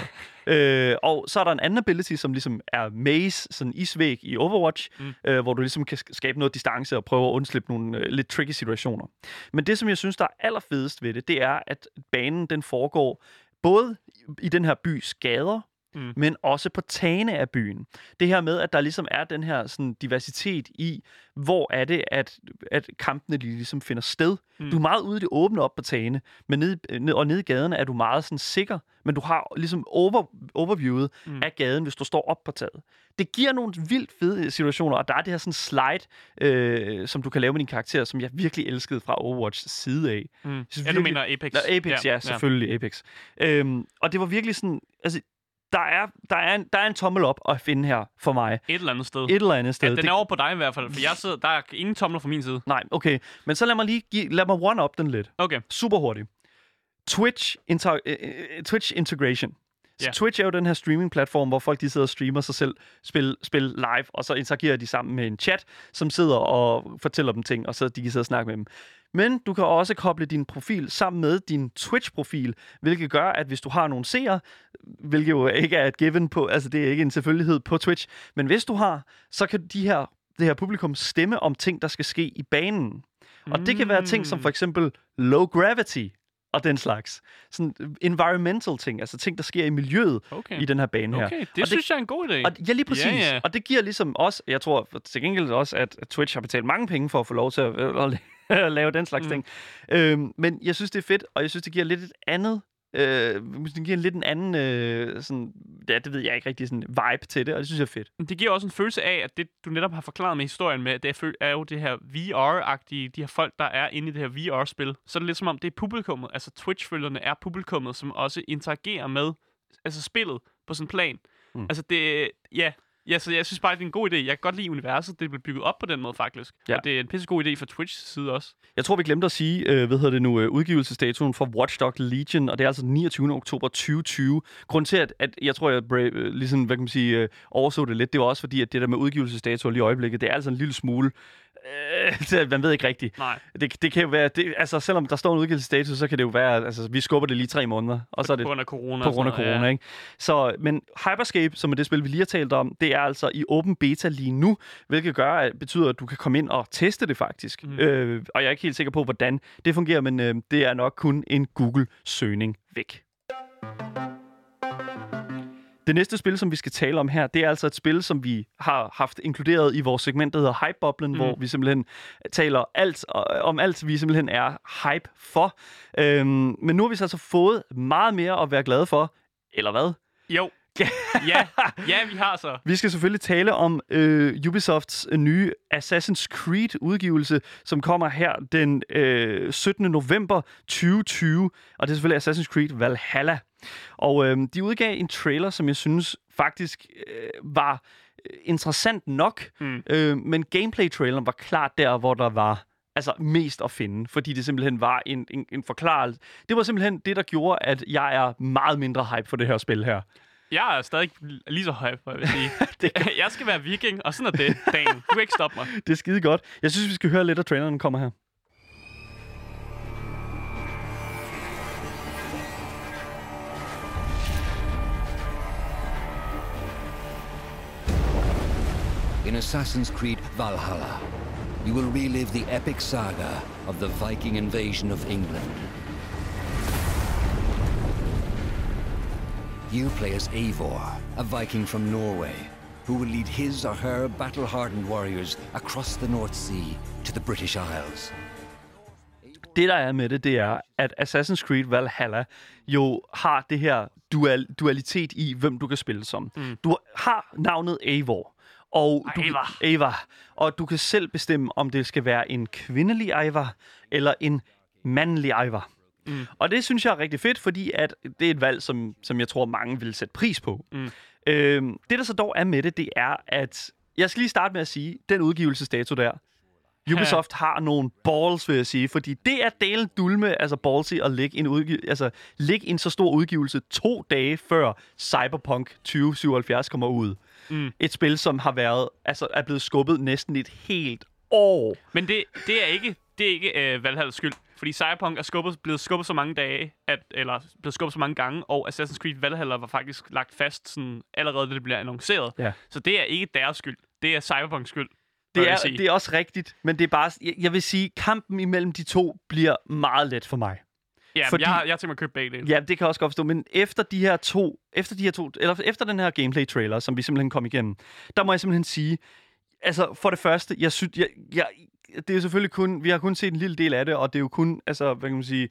A: noget. (laughs) øh, og så er der en anden ability, som ligesom er maze, sådan isvæg i Overwatch,
B: Mm.
A: øh, hvor du ligesom kan sk- skabe noget distance og prøve at undslippe nogle øh, lidt tricky situationer. Men det, som jeg synes, der er allerfedest ved det, det er, at banen den foregår både i den her bys gader,
B: Mm.
A: men også på tagene af byen. Det her med, at der ligesom er den her sådan, diversitet i, hvor er det, at, at kampene de ligesom finder sted.
B: Mm.
A: Du er meget ude i det åbne op på tagene, men ned, ned, og nede i gaderne er du meget sådan sikker, men du har ligesom over, overviewet
B: Mm.
A: af gaden, hvis du står op på taget. Det giver nogle vildt fede situationer, og der er det her sådan slide, øh, som du kan lave med din karakter, som jeg virkelig elskede fra Overwatch side af.
B: Mm.
A: synes
B: Ja, du
A: virkelig-
B: mener Apex.
A: Nå, Apex, ja, ja selvfølgelig ja. Apex. Øhm, og det var virkelig sådan, altså, der er, der, er en, der er en tommel op at finde her for mig.
B: Et eller andet sted.
A: Et eller andet sted.
B: ja, den
A: Det-
B: er over på dig i hvert fald, for jeg sidder, der er ingen tomler fra min side.
A: Nej, okay. Men så lad mig lige give, lad mig one-up den lidt.
B: Okay.
A: Super hurtigt. Twitch, inter, øh, Twitch integration. Så
B: Ja.
A: Twitch er jo den her streaming-platform, hvor folk de sidder og streamer sig selv, spil, spil live, og så interagerer de sammen med en chat, som sidder og fortæller dem ting, og så de kan sidde og snakke med dem. Men du kan også koble din profil sammen med din Twitch-profil, hvilket gør, at hvis du har nogle seere, hvilket jo ikke er et given på, altså det er ikke en selvfølgelighed på Twitch, men hvis du har, så kan de her, det her publikum stemme om ting, der skal ske i banen. Og det kan være ting som for eksempel low gravity og den slags. Sådan environmental ting, altså ting, der sker i miljøet
B: Okay.
A: i den her bane her.
B: Okay, det,
A: Og
B: det synes jeg er en god idé.
A: Og, ja, lige præcis.
B: Ja, ja.
A: Og det giver ligesom også, jeg tror til gengæld også, at Twitch har betalt mange penge for at få lov til at, at, at (laughs) lave den slags
B: mm.
A: ting. Øhm, men jeg synes, det er fedt, og jeg synes, det giver lidt et andet Øh, det giver lidt en anden, øh, sådan, ja, det ved jeg ikke rigtig, sådan vibe til det, og det synes jeg er fedt.
B: Men Det giver også en følelse af, at det, du netop har forklaret med historien med, det er, er jo det her VR-agtige, de her folk, der er inde i det her VR-spil. Så er det lidt som om, det er publikummet, altså Twitch-følgerne er publikummet, som også interagerer med altså spillet på sådan en plan. Mm. Altså det, ja, ja, så jeg synes bare, det er en god idé. Jeg kan godt lide universet, det bliver bygget op på den måde faktisk.
A: Ja.
B: Og det er en pisse god idé fra Twitch side også.
A: Jeg tror, vi glemte at sige, øh, hvad hedder det nu, øh, udgivelsesdatoen for Watchdog Legion, og det er altså den 29. oktober 2020. Grunden til, at, at jeg tror, jeg Brave, øh, ligesom, hvad kan man sige, øh, overså det lidt, det var også fordi, at det der med udgivelsesdatoer lige i øjeblikket, det er altså en lille smule, (laughs) øh, man ved ikke rigtigt.
B: Nej.
A: Det, det kan jo være, det, altså selvom der står en udgivelsesdato, så kan det jo være, altså vi skubber det lige tre måneder, og så er det
B: På grund af corona.
A: på grund af corona, ikke? Så, men Hyperscape, som er det spil, vi lige har talt om, det er altså i åben beta lige nu, hvilket gør, at betyder, at du kan komme ind og teste det faktisk. Mm. Øh, og jeg er ikke helt sikker på, hvordan det fungerer, men øh, det er nok kun en Google-søgning væk. Det næste spil, som vi skal tale om her, det er altså et spil, som vi har haft inkluderet i vores segment, der hedder Hype-boblen, mm. hvor vi simpelthen taler alt om alt, vi simpelthen er hype for. Øhm, men nu har vi så altså fået meget mere at være glade for, eller hvad?
B: Jo. (laughs) ja, ja, vi har så.
A: Vi skal selvfølgelig tale om øh, Ubisofts øh, nye Assassin's Creed-udgivelse, som kommer her den øh, 17. november 2020. Og det er selvfølgelig Assassin's Creed Valhalla. Og øh, de udgav en trailer, som jeg synes faktisk øh, var øh, interessant nok.
B: Mm.
A: Øh, men gameplay-traileren var klart der, hvor der var altså mest at finde, fordi det simpelthen var en, en, en forklarelse. Det var simpelthen det, der gjorde, at jeg er meget mindre hype for det her spil her.
B: Jeg er stadig lige så hype, jeg vil sige. (laughs)
A: Det (laughs)
B: jeg skal være viking, og sådan er det, Dan. Du kan ikke stoppe mig.
A: Det er skide godt. Jeg synes, vi skal høre lidt af traileren, der kommer her.
D: In Assassin's Creed Valhalla, you will relive the epic saga of the Viking invasion of England. You play as Eivor, a Viking from Norway, who will lead his or her battle hardened warriors across the North Sea to the British Isles.
A: det, der er med det, det er, at Assassin's Creed Valhalla jo har det her dual, dualitet i, hvem du kan spille som. Mm. Du har navnet Eivor. Og du,
B: Eivor.
A: Eivor. Og du kan selv bestemme, om det skal være en kvindelig Eivor, eller en mandlig Eivor. Mm. Og det synes jeg er rigtig fedt, fordi at det er et valg, som, som jeg tror, mange vil sætte pris på. Mm. Øhm, det, der så dog er med det, det er, at... Jeg skal lige starte med at sige, den udgivelsesdato der, (laughs) Ubisoft har nogle balls, vil jeg sige, fordi det er delen dulme, altså ballsy, at lægge en, udgi- altså, lægge en så stor udgivelse to dage før Cyberpunk 2077 kommer ud. Mm. Et spil, som har været, altså er blevet skubbet næsten et helt år.
B: Men det, det er ikke, det er ikke uh, Valhallas skyld. Fordi Cyberpunk er skubbet, blevet skubbet så mange dage, at, eller blevet skubbet så mange gange, og Assassin's Creed Valhalla var faktisk lagt fast sådan, allerede, da det bliver annonceret.
A: Ja.
B: Så det er ikke deres skyld. Det er Cyberpunks skyld.
A: Det er, det er også rigtigt, men det er bare, jeg, jeg vil sige, kampen imellem de to bliver meget let for mig.
B: ja,
A: fordi-
B: jeg, jeg tænkt mig at købe begge dele.
A: Ja, det kan jeg også godt forstå, men efter de her to, efter de her to, eller efter den her gameplay trailer, som vi simpelthen kom igennem, der må jeg simpelthen sige, altså for det første, jeg synes, jeg, jeg, det er selvfølgelig kun, vi har kun set en lille del af det, og det er jo kun, altså, hvad kan man sige,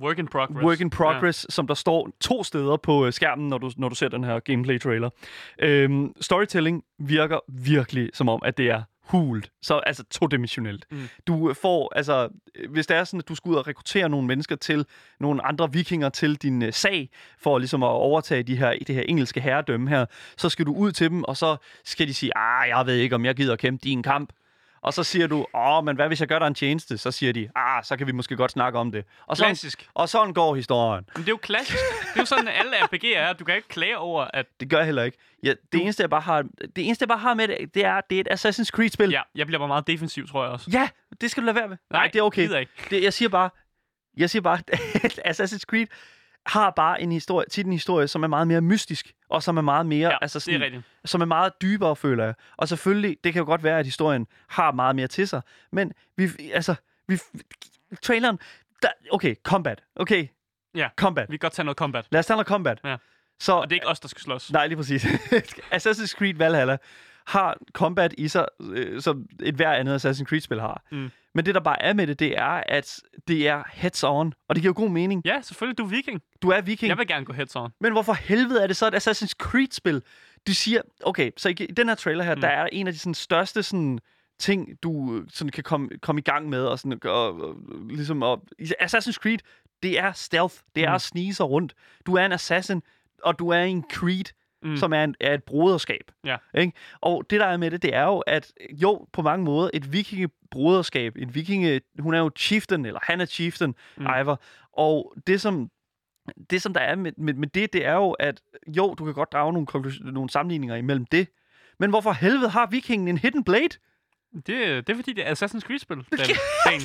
B: Work in progress.
A: work in progress, ja. som der står to steder på øh, skærmen, når du, når du ser den her gameplay trailer. Øhm, storytelling virker virkelig som om, at det er hult, så altså todimensionelt. Mm. Du får, altså, øh, hvis det er sådan, at du skal ud og rekruttere nogle mennesker til nogle andre vikinger til din uh, sag, for ligesom at overtage de her, det her engelske herredømme her, så skal du ud til dem, og så skal de sige, ah, jeg ved ikke, om jeg gider kæmpe din kamp. Og så siger du, åh, men hvad hvis jeg gør dig en tjeneste? Så siger de, ah, så kan vi måske godt snakke om det. Og sådan,
B: Klassisk.
A: og sådan går historien.
B: Men det er jo klassisk. det er jo sådan, at alle RPG'er er. Du kan ikke klage over, at
A: Det gør jeg heller ikke. Ja, det, eneste, jeg bare har, det eneste, jeg bare har med det, det er, det er et Assassin's Creed-spil.
B: ja, jeg bliver bare meget defensiv, tror jeg også.
A: ja, det skal du lade være med. Nej,
B: Nej,
A: det er okay. Det, jeg siger bare, jeg siger bare, at (laughs) Assassin's Creed har bare en historie, tit en historie, som er meget mere mystisk, og som er meget mere,
B: Ja,
A: altså
B: det
A: sådan,
B: er rigtigt.
A: som er meget dybere, føler jeg. Og selvfølgelig, det kan jo godt være, at historien har meget mere til sig, men vi, altså, vi, traileren, der, okay, combat, okay,
B: Ja,
A: combat.
B: vi kan godt tage noget combat.
A: Lad os tage noget combat.
B: Ja.
A: Så,
B: Og det er ikke os, der skal slås.
A: Nej, lige præcis. (laughs) Assassin's Creed Valhalla har combat i sig, øh, som et hver andet Assassin's Creed-spil har.
B: Mm.
A: Men det, der bare er med det, det er, at det er heads-on. Og det giver jo god mening.
B: Ja, selvfølgelig. Du er viking.
A: Du er viking.
B: Jeg vil gerne gå heads on.
A: Men hvorfor helvede er det så et Assassin's Creed-spil? Du siger, okay, så i, i den her trailer her, mm. der er en af de sådan, største sådan, ting, du øh, sådan, kan komme, komme i gang med. Og sådan, og, og, ligesom, og, Assassin's Creed, det er stealth. Det er
B: Mm.
A: at snige sig rundt. Du er en assassin, og du er en Creed, mm. som er, en, er et broderskab.
B: Ja.
A: Ikke? Og det, der er med det, det er jo, at jo, på mange måder, et vikingebroderskab, en vikinge, hun er jo chieftain, eller han er chieftain, mm. Ivar, og det, som det, som der er med, med, med det, det er jo, at jo, du kan godt drage nogle, nogle sammenligninger imellem det, men hvorfor helvede har vikingen en hidden blade?
B: Det, det er fordi, det er Assassin's Creed-spil. (laughs) Den, den.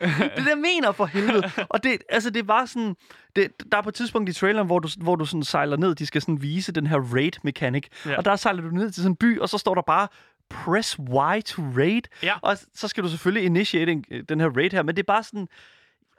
B: (laughs)
A: det er jeg mener for helvede. Og det, altså, det var sådan... Det, der er på et tidspunkt i traileren, hvor du, hvor du sådan sejler ned. De skal sådan vise den her raid-mekanik.
B: Ja.
A: Og der sejler du ned til sådan en by, og så står der bare press Y to raid.
B: Ja.
A: Og så skal du selvfølgelig initiate en- den her raid her. Men det er bare sådan...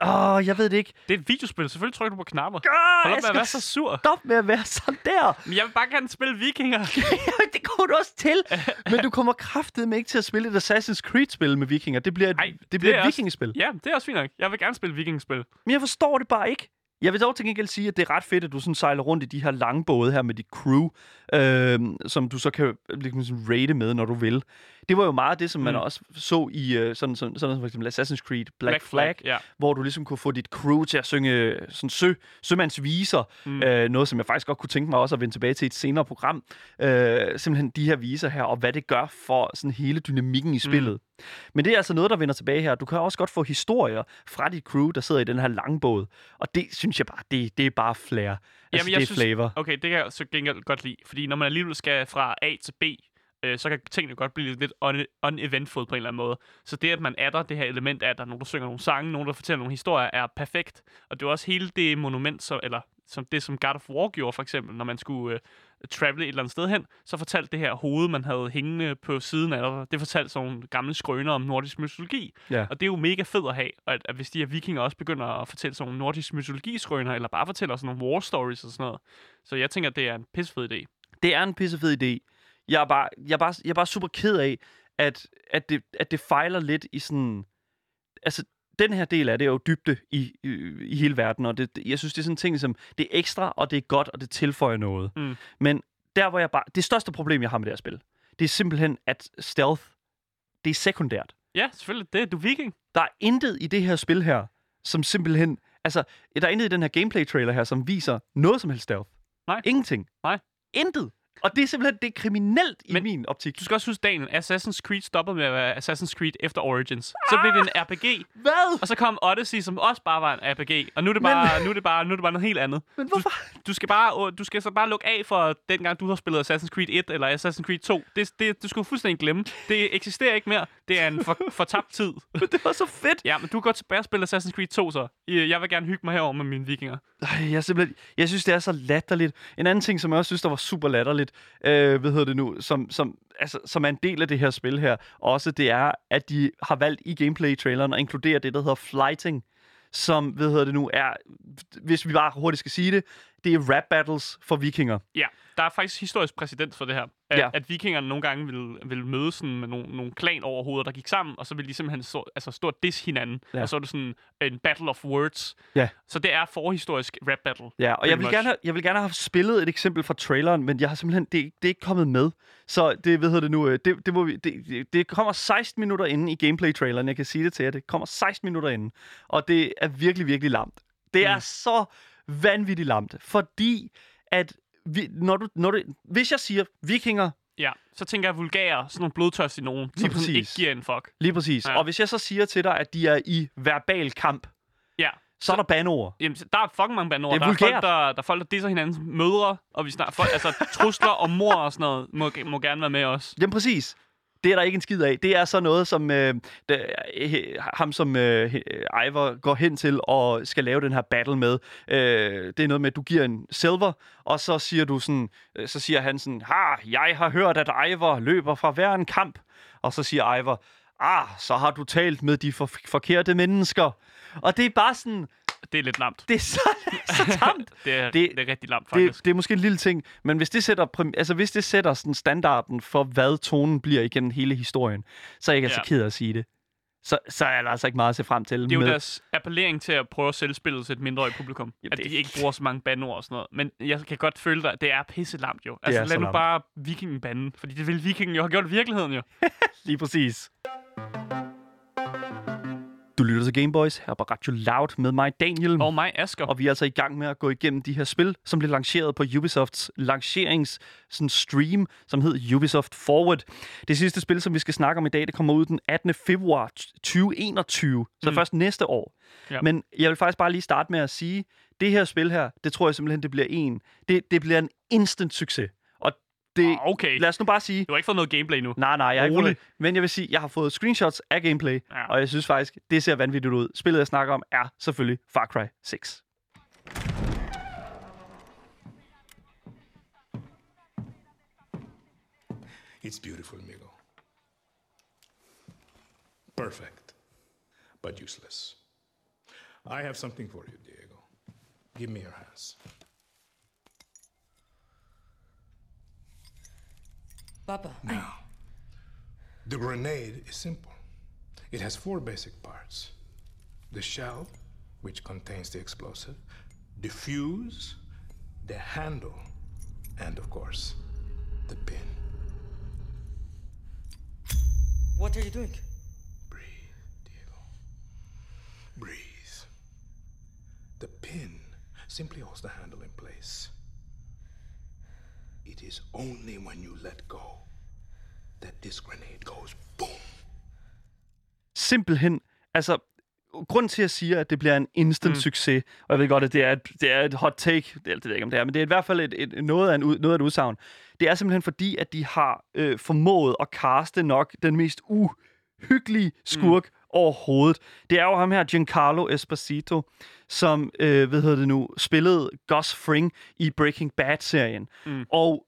A: Åh, jeg ved det ikke.
B: Det er et videospil. Selvfølgelig trykker du på knapper.
A: Ah,
B: Hold op med at være så sur.
A: Stop med at være sådan der.
B: Men jeg vil bare gerne spille vikinger. (laughs)
A: det kommer du også til. Men du kommer kraftedeme ikke til at spille et Assassin's Creed-spil med vikinger. Det bliver et,
B: Ej,
A: det bliver
B: er
A: et vikingespil.
B: Ja, det er også fint nok. Jeg vil gerne spille vikingspil.
A: Men jeg forstår det bare ikke. Jeg vil dog til gengæld sige, at det er ret fedt, at du sådan sejler rundt i de her langbåde her med dit crew, øh, som du så kan liksom, sådan raide med, når du vil. Det var jo meget det, som man
B: Mm.
A: også så i øh, sådan, sådan, sådan for eksempel Assassin's Creed Black, Black Flag,
B: ja.
A: hvor du ligesom kunne få dit crew til at synge sådan sø, sømandsviser. Mm. Øh, noget, som jeg faktisk godt kunne tænke mig også at vende tilbage til i et senere program. Øh, simpelthen de her viser her, og hvad det gør for sådan hele dynamikken i spillet. Mm. Men det er altså noget, der vender tilbage her. Du kan også godt få historier fra dit crew, der sidder i den her langbåd. Og det synes jeg bare, det, det er bare flair. Altså,
B: Jamen, jeg
A: det er flavor.
B: Okay, det kan jeg så gengæld godt lide. Fordi når man alligevel skal fra A til B, øh, så kan tingene godt blive lidt un- uneventful på en eller anden måde. Så det, at man adder det her element af, at der er nogen, der synger nogle sange, nogen, der fortæller nogle historier, er perfekt. Og det er også hele det monument, så, eller som det, som God of War gjorde, for eksempel, når man skulle, øh, travel et eller andet sted hen, så fortalte det her hoved, man havde hængende på siden af dig, det fortalte sådan nogle gamle skrøner om nordisk mytologi.
A: Ja.
B: Og det er jo mega fedt at have, at, at hvis de her vikinger også begynder at fortælle sådan nogle nordisk mytologiskrøner, eller bare fortæller sådan nogle war stories og sådan noget. Så jeg tænker, at det er en pissefed idé.
A: Det er en pissefed idé. Jeg er bare, jeg er bare, jeg er bare super ked af, at, at, det, at det fejler lidt i sådan... Altså, den her del af det er jo dybde i, i, i hele verden, og det, jeg synes, det er sådan en ting, som det er ekstra, og det er godt, og det tilføjer noget.
B: Mm.
A: Men der, hvor jeg bare... Det største problem, jeg har med det her spil, det er simpelthen, at stealth, det er sekundært.
B: Ja, selvfølgelig. Det er du viking.
A: Der er intet i det her spil her, som simpelthen... Altså, der er intet i den her gameplay-trailer her, som viser noget som helst stealth.
B: Nej.
A: Ingenting.
B: Nej.
A: Intet. Og det er simpelthen det er kriminelt i
B: Men
A: min optik.
B: Du skal også huske, Daniel, Assassin's Creed stoppede med at være Assassin's Creed efter Origins. Så blev det en RPG,
A: Hvad?
B: og så kom Odyssey, som også bare var en RPG. Og nu er det bare, nu er det bare, nu er det bare noget helt andet.
A: Men hvorfor?
B: Du skal, bare, du skal så bare lukke af for dengang, du har spillet Assassin's Creed 1 eller Assassin's Creed 2. Det, det, du skulle fuldstændig glemme. Det eksisterer ikke mere. Det er en for, fortabt tid. (laughs)
A: Men det var så fedt.
B: Ja, men du kan godt tilbage og spille Assassin's Creed 2 så. Jeg vil gerne hygge mig herover med mine vikinger.
A: Ej, jeg, simpelthen, jeg synes, det er så latterligt. En anden ting, som jeg også synes, der var super latterligt, øh, hvad hedder det nu, som, som, altså, som er en del af det her spil her, også det er, at de har valgt i gameplay-traileren at inkludere det, der hedder flighting, som, hvad hedder det nu, er, hvis vi bare hurtigt skal sige det, det er rap battles for vikinger.
B: Ja, der er faktisk historisk præcedens for det her. At,
A: Ja.
B: at vikingerne nogle gange ville, ville mødes sådan med nogle, nogle klan over hovedet, der gik sammen, og så ville de simpelthen stå, altså stå og diss hinanden.
A: Ja.
B: Og så er det sådan en battle of words.
A: Ja.
B: Så det er forhistorisk rap battle.
A: Ja, og jeg vil,
B: Pretty
A: gerne have, jeg vil gerne have spillet et eksempel fra traileren, men jeg har simpelthen, det, er ikke- det er ikke kommet med. Så det, hvad hedder det nu, øh, det, det, må vi, det- det kommer 16 minutter inden i gameplay-traileren, jeg kan sige det til jer, det kommer 16 minutter inden, og det er virkelig, virkelig lamt. Det er
B: Mm.
A: så vanvittigt lamt, fordi at vi, når du, når du, hvis jeg siger vikinger,
B: Ja, så tænker jeg vulgære, sådan nogle blodtørstige nogen,
A: Lige
B: som sådan ikke
A: præcis.
B: giver en fuck.
A: lige præcis, ja. Og hvis jeg så siger til dig, at de er i verbal kamp,
B: Ja.
A: så er der banord.
B: Jamen, så der er fucking mange bandord.
A: Det er
B: der, er folk, der, der er folk, der disser hinandens mødre, og vi snakker, folk, altså trusler og mor og sådan noget, må, må gerne være med os.
A: Jamen præcis. Det er der ikke en skid af. Det er så noget, som øh, der, he, ham som øh, øh he- Ivor går hen til og skal lave den her battle med. Øh, det er noget med, at du giver en silver, og så siger du sådan, øh, så siger han sådan, ha, jeg har hørt, at Ivor løber fra hver en kamp. Og så siger Ivor, ah, så har du talt med de for- forkerte mennesker. Og det er bare sådan,
B: det er lidt lamt.
A: det er så, (laughs) så tamt. (laughs)
B: Det er,
A: Det-
B: det, er rigtig lamt, faktisk.
A: Det, det er måske en lille ting, men hvis det sætter, altså hvis det sætter sådan standarden for, hvad tonen bliver igennem hele historien, så er jeg ikke altså
B: Ja.
A: ked af at sige det. Så, så er der altså ikke meget at se frem til.
B: Det er jo
A: med,
B: deres appellering til at prøve at sælge spillet til et mindreårigt publikum.
A: Jamen,
B: at
A: det-
B: de ikke bruger så mange bandord og sådan noget. Men jeg kan godt føle dig, det er pisse lamt jo. Altså
A: så
B: lad nu
A: lamt.
B: bare vikingen bande. Fordi det vil vikingen jo have gjort i virkeligheden jo. (laughs)
A: Lige præcis. Du lytter til Gameboys her på Radio Loud med mig, Daniel.
B: Og mig, Asger.
A: Og vi er altså i gang med at gå igennem de her spil, som blev lanceret på Ubisofts lancerings sådan stream, som hed Ubisoft Forward. Det sidste spil, som vi skal snakke om i dag, det kommer ud den 18. februar 2021, så. Mm. først næste år.
B: Ja.
A: Men jeg vil faktisk bare lige starte med at sige, det her spil her, det tror jeg simpelthen, det bliver en. Det, det bliver en instant succes. Det,
B: Ah, okay.
A: lad os nu bare sige,
B: Du har ikke fået noget gameplay nu.
A: Nej, nej, jeg har ikke fået, Men jeg vil sige, jeg har fået screenshots af gameplay,
B: Ja.
A: og jeg synes faktisk, det ser vanvittigt ud. Spillet, jeg snakker om, er selvfølgelig Far Cry 6.
E: It's beautiful, Migo. Perfect, but useless. I have something for you, Diego. Give me your hands.
F: Papa,
E: Now, the grenade is simple. It has four basic parts the shell, which contains the explosive, the fuse, the handle, and of course, the pin.
F: what are you doing?
E: Breathe, Diego. Breathe. The pin simply holds the handle in place. It is only when you let go that this grenade goes boom.
A: Simpelthen, altså, grund til, at jeg siger, at det bliver en instant mm. succes, og jeg ved godt, at det er et, det er et hot take, det, det ved jeg ikke, om det er, men det er i hvert fald et, et, noget, af en, noget af et udsagn. Det er simpelthen fordi, at de har øh, formået at kaste nok den mest uhyggelige skurk mm. Overhovedet. Det er jo ham her, Giancarlo Esposito, som, øh, hvad hedder det nu, spillede Gus Fring i Breaking Bad-serien. Mm. Og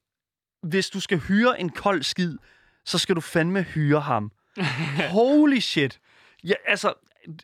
A: hvis du skal hyre en kold skid, så skal du fandme hyre ham. (laughs) Holy shit. Ja, altså,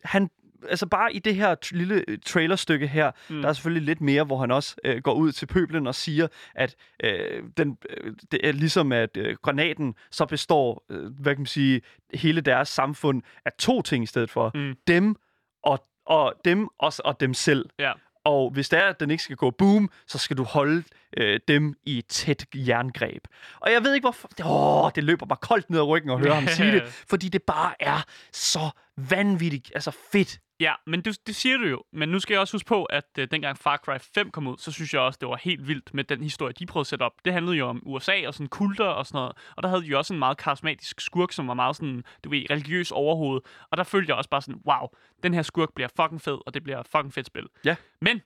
A: han, altså bare i det her t- lille øh, trailerstykke her, mm. der er selvfølgelig lidt mere, hvor han også øh, går ud til pøblen og siger, at øh, den, øh, det er ligesom, at øh, granaten så består, øh, hvad kan man sige, hele deres samfund af to ting i stedet for.
B: Mm.
A: Dem og, og dem og, og dem selv.
B: Ja.
A: Og hvis det er, at den ikke skal gå boom, så skal du holde øh, dem i et tæt jerngreb. Og jeg ved ikke, hvorfor... Åh, det løber bare koldt ned ad ryggen at høre ham (laughs) sige det, fordi det bare er så vanvittigt, altså fedt.
B: Ja, men du, det siger du jo. Men nu skal jeg også huske på, at øh, dengang Far Cry 5 kom ud, så synes jeg også, det var helt vildt med den historie, de prøvede at sætte op. Det handlede jo om USA og sådan kulter og sådan noget. Og der havde de jo også en meget karismatisk skurk, som var meget sådan, du ved, religiøs overhoved. Og der følte jeg også bare sådan, wow, den her skurk bliver fucking fed, og det bliver fucking fedt spil.
A: Ja.
B: Men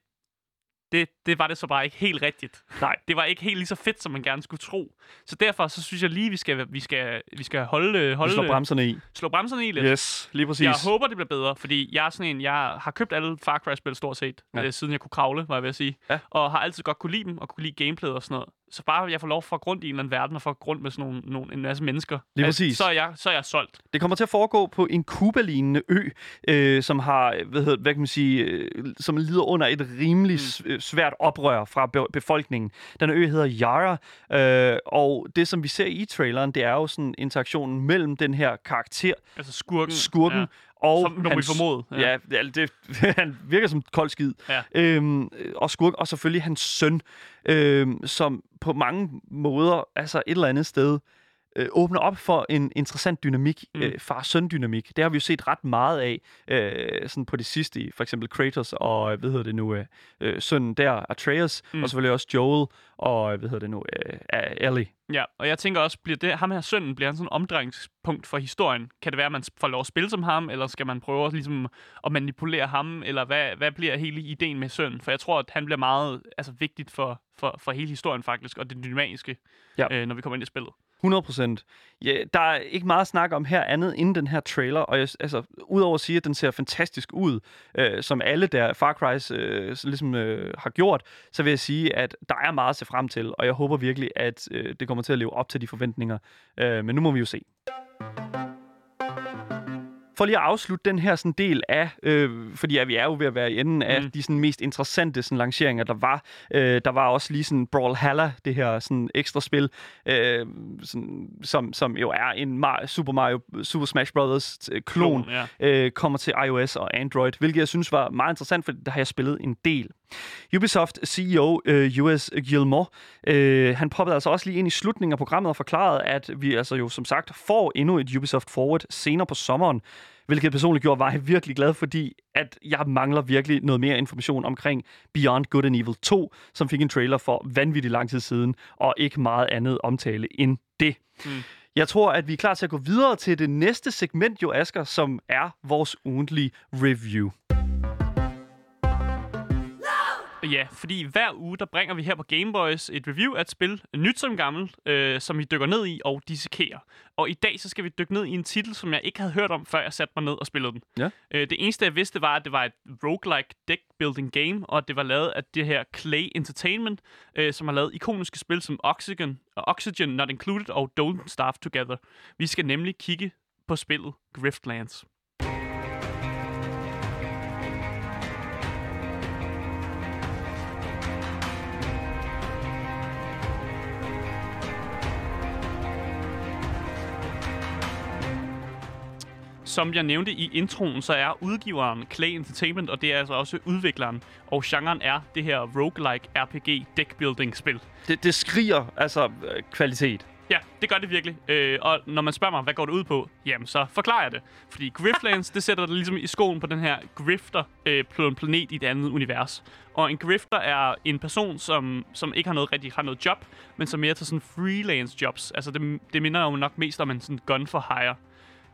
B: det, det var det så bare ikke helt rigtigt.
A: Nej.
B: Det var ikke helt lige så fedt, som man gerne skulle tro. Så derfor så synes jeg lige, vi skal, vi skal, vi skal holde,
A: Vi
B: holde
A: slår bremserne i.
B: slå bremserne i lidt.
A: Yes, lige præcis.
B: Jeg håber, det bliver bedre, fordi jeg er sådan en, jeg har købt alle Far Cry-spil stort set,
A: Ja.
B: ja. øh, siden jeg kunne kravle, var jeg ved at sige.
A: Ja.
B: Og har altid godt kunne lide dem, og kunne lide gameplayet og sådan noget. Så bare jeg får lov for grund i en eller anden verden, og får grund med sådan nogle, nogle, en masse mennesker,
A: Lige præcis.
B: så, er jeg, så er jeg solgt.
A: Det kommer til at foregå på en Kuba-lignende ø, øh, som har, hvad, hedder, hvad kan man sige, øh, som lider under et rimelig mm. svært oprør fra be- befolkningen. Den ø hedder Yara, øh, og det som vi ser i traileren, det er jo sådan interaktionen mellem den her karakter,
B: Altså skurken.
A: skurken,
B: Ja.
A: Og
B: Som må vi formode, ja.
A: Ja, ja det, (laughs) han virker som kold skid.
B: Ja.
A: Øhm, og skurk, og selvfølgelig hans søn, øhm, som på mange måder, altså et eller andet sted, øh, åbner op for en interessant dynamik,
B: Mm.
A: øh, far-søn-dynamik. Det har vi jo set ret meget af, øh, sådan på det sidste, i for eksempel Kratos og, øh, hvad hedder det nu, øh, øh, sønnen der, Atreus,
B: Mm.
A: mm. og selvfølgelig også Joel og, øh, hvad hedder det nu, øh, Ellie.
B: Ja, og jeg tænker også, bliver det, ham her sønnen, bliver han sådan en omdrejningspunkt for historien? Kan det være, at man får lov at spille som ham, eller skal man prøve at, ligesom, at manipulere ham, eller hvad, hvad bliver hele ideen med sønnen? For jeg tror, at han bliver meget altså, vigtigt for, for, for hele historien faktisk, og det dynamiske,
A: Ja.
B: øh, når vi kommer ind i spillet.
A: 100 procent. Ja, der er ikke meget snak om her andet end den her trailer, og jeg, altså, udover at sige, at den ser fantastisk ud, øh, som alle der Far Cry's øh, ligesom, øh, har gjort, så vil jeg sige, at der er meget at se frem til, og jeg håber virkelig, at øh, det kommer til at leve op til de forventninger. Øh, men nu må vi jo se. For lige at afslutte den her sådan del af, øh, fordi ja, vi er jo ved at være i enden af
B: Mm.
A: de sådan mest interessante sådan, lanceringer, der var. Øh, der var også lige sådan Brawlhalla, det her sådan ekstra spil, øh, sådan, som, som jo er en Mar- Super Mario Super Smash Bros. øh, klon,
B: Ja.
A: øh, kommer til iOS og Android, hvilket jeg synes var meget interessant, for der har jeg spillet en del. Ubisoft CEO øh, US Gilmore, øh, han poppede altså også lige ind i slutningen af programmet og forklarede, at vi altså jo som sagt får endnu et Ubisoft Forward senere på sommeren, hvilket personligt gjorde mig virkelig glad, fordi at jeg mangler virkelig noget mere information omkring Beyond Good and Evil 2, som fik en trailer for vanvittigt lang tid siden, og ikke meget andet omtale end det.
B: Mm.
A: Jeg tror, at vi er klar til at gå videre til det næste segment, jo Asger, som er vores ugentlige review.
B: Ja, fordi hver uge, der bringer vi her på Gameboys et review af et spil, nyt som gammelt, øh, som vi dykker ned i og dissekerer. Og i dag, så skal vi dykke ned i en titel, som jeg ikke havde hørt om, før jeg satte mig ned og spillede den.
A: Ja.
B: Øh, det eneste, jeg vidste, var, at det var et roguelike deck building game, og det var lavet af det her Clay Entertainment, øh, som har lavet ikoniske spil som Oxygen, og Oxygen Not Included og Don't Starve Together. Vi skal nemlig kigge på spillet Griftlands. Som jeg nævnte i introen, så er udgiveren Clay Entertainment, og det er altså også udvikleren. Og genren er det her roguelike RPG deckbuilding spil.
A: Det, det skriger altså øh, kvalitet.
B: Ja, det gør det virkelig. Øh, og når man spørger mig, hvad går det ud på? Jamen, så forklarer jeg det. Fordi Griftlands, det sætter dig ligesom i skoen på den her grifter øh, på en planet i et andet univers. Og en grifter er en person, som, som ikke har noget rigtig har noget job, men som mere tager sådan freelance jobs. Altså, det, det minder jo nok mest om en sådan gun for hire.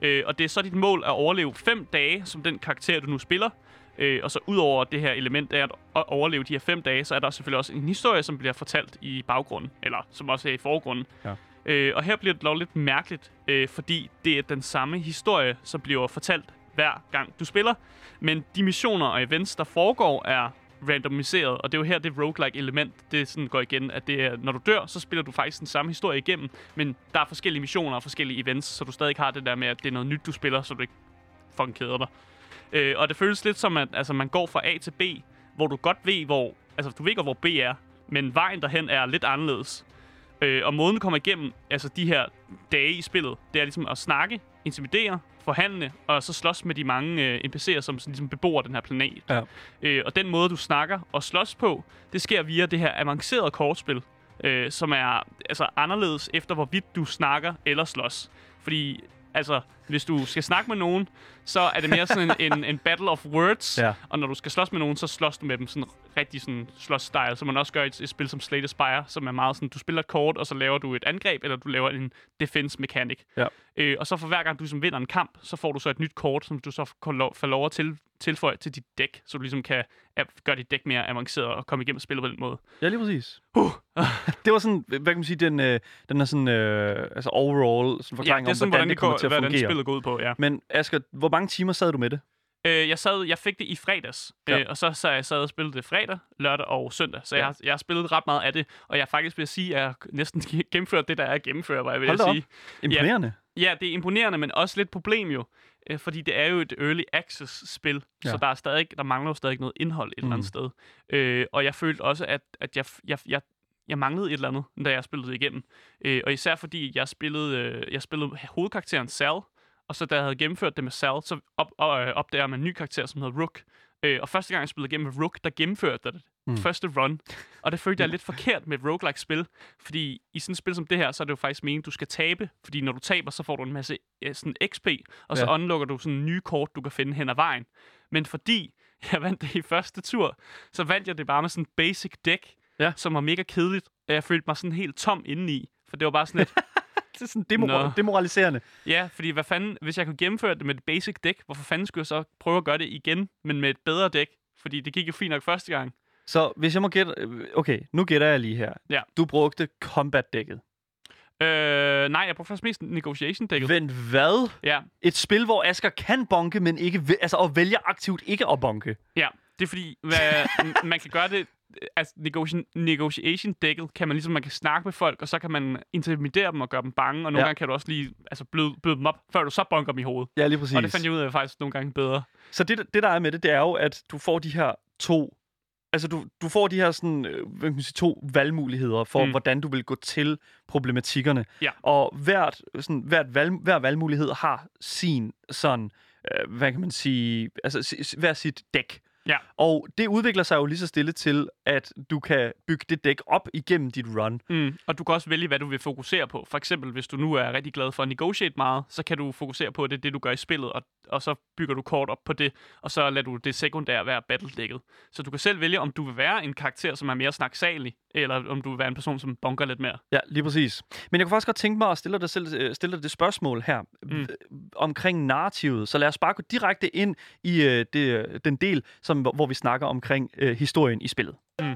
B: Øh, og det er så dit mål at overleve fem dage, som den karakter, du nu spiller. Øh, og så udover det her element af at overleve de her fem dage, så er der selvfølgelig også en historie, som bliver fortalt i baggrunden, eller som også er i forgrunden.
A: Ja.
B: Øh, og her bliver det dog lidt mærkeligt, øh, fordi det er den samme historie, som bliver fortalt hver gang du spiller. Men de missioner og events, der foregår, er randomiseret, og det er jo her, det roguelike element, det sådan går igen, at det er, når du dør, så spiller du faktisk den samme historie igennem, men der er forskellige missioner og forskellige events, så du stadig har det der med, at det er noget nyt, du spiller, så du ikke fucking keder dig. Øh, og det føles lidt som, at altså, man går fra A til B, hvor du godt ved, hvor, altså du ved godt, hvor B er, men vejen derhen er lidt anderledes. Øh, og måden, du kommer igennem altså de her dage i spillet, det er ligesom at snakke, intimidere, forhandle, og så slås med de mange øh, NPC'er, som sådan, ligesom bebor den her planet.
A: Ja.
B: Øh, og den måde, du snakker og slås på, det sker via det her avancerede kortspil, øh, som er altså anderledes efter, hvorvidt du snakker eller slås. Fordi altså, hvis du skal snakke med nogen, så er det mere sådan en, en, en battle of words. (laughs)
A: Ja.
B: Og når du skal slås med nogen, så slås du med dem sådan rigtig sådan slås-style, som man også gør i et, et spil som Slay the Spire, som er meget sådan, du spiller et kort, og så laver du et angreb, eller du laver en defense mechanic.
A: Ja.
B: Øh, og så for hver gang du ligesom vinder en kamp, så får du så et nyt kort, som du så får lov, får lov at til, tilføje til dit dæk, så du ligesom kan ja, gøre dit dæk mere avanceret og komme igennem spillet på den måde.
A: Ja, lige præcis.
B: Uh. (laughs)
A: det var sådan, hvad kan man sige, den, øh, den er sådan, øh, altså overall sådan
B: Ja,
A: forklaring
B: det er
A: om,
B: sådan,
A: hvordan, det kommer
B: går,
A: til at
B: hvordan
A: fungere.
B: Spillet går ud på, ja.
A: Men Asger, hvor mange timer sad du med det?
B: Øh, jeg, sad, jeg fik det i fredags,
A: Ja.
B: ja. øh, og så, så jeg sad og spillede det fredag, lørdag og søndag. Så
A: Ja.
B: ja. jeg, har- jeg har spillet ret meget af det, og jeg faktisk vil sige, at jeg næsten (laughs) gennemført det, der er at gennemføre, hvad jeg vil
A: Hold op.
B: sige.
A: Imponerende.
B: Ja, det er imponerende, men også lidt problem jo. Øh, fordi det er jo et early access-spil,
A: Ja.
B: ja. så der, er stadig, der mangler jo stadig noget indhold et eller andet sted. Øh, og jeg følte også, at, at jeg, jeg, jeg, jeg manglede et eller andet, da jeg spillede det igennem. Øh, og især fordi jeg spillede, øh, jeg spillede hovedkarakteren Sal, og så da jeg havde gennemført det med Sal, så op, og, øh, opdager man en ny karakter, som hedder Rook. Øh, og første gang jeg spillede igennem med Rook, der gennemførte jeg det.
A: Mm.
B: Første run. Og det følte jeg lidt forkert med roguelike-spil. Fordi i sådan et spil som det her, så er det jo faktisk meningen, du skal tabe. Fordi når du taber, så får du en masse øh, sådan XP. Og så
A: ja.
B: unlocker du sådan nye kort, du kan finde hen ad vejen. Men fordi (laughs) jeg vandt det i første tur, så vandt jeg det bare med sådan en basic deck,
A: Ja.
B: som var mega kedeligt. Og jeg følte mig sådan helt tom indeni. For det var bare sådan lidt, (laughs) (laughs)
A: Det er sådan demor-
B: Nå.
A: demoraliserende.
B: ja, fordi hvad fanden, hvis jeg kunne gennemføre det med et basic deck, hvorfor fanden skulle jeg så prøve at gøre det igen, men med et bedre deck? Fordi det gik jo fint nok første gang.
A: Så hvis jeg må gætte... øh, Okay, nu gætter jeg lige her.
B: Ja.
A: Du brugte combat-dækket.
B: Øh, nej, jeg brugte faktisk mest negotiation-dækket.
A: Vent, hvad?
B: Ja,
A: Et spil, hvor Asger kan bonke, men ikke altså, og vælger aktivt ikke at bonke.
B: Ja, det er fordi, hvad, (laughs) man kan gøre det, altså negotiation, negotiation dækket kan man ligesom, man kan snakke med folk, og så kan man intimidere dem og gøre dem bange, og nogle
A: Ja.
B: gange kan du også lige altså, bløde, bløde dem op, før du så bonker dem i hovedet.
A: Ja, lige præcis.
B: Og det fandt jeg ud af faktisk nogle gange bedre.
A: Så det, det, der er med det, det er jo, at du får de her to... Altså, du, du får de her sådan, øh, hvad kan man sige, to valgmuligheder for, mm. Hvordan du vil gå til problematikkerne.
B: Ja.
A: Og hvert, sådan, hvert valg, hver valgmulighed har sin sådan, øh, hvad kan man sige, altså hver sit dæk.
B: Ja.
A: Og det udvikler sig jo lige så stille til, at du kan bygge det dæk op igennem dit run.
B: Mm. Og du kan også vælge, hvad du vil fokusere på. For eksempel, hvis du nu er rigtig glad for at negotiate meget, så kan du fokusere på det, det du gør i spillet, og, og så bygger du kort op på det, og så lader du det sekundære være battle-dækket. Så du kan selv vælge, om du vil være en karakter, som er mere snaksalig, eller om du vil være en person, som bonker lidt mere.
A: Ja, lige præcis. Men jeg kunne faktisk godt tænke mig at stille dig, selv, øh, stille dig det spørgsmål her mm. omkring narrativet. Så lad os bare gå direkte ind i øh, det, den del, som, hvor vi snakker omkring øh, historien i spillet. Mm.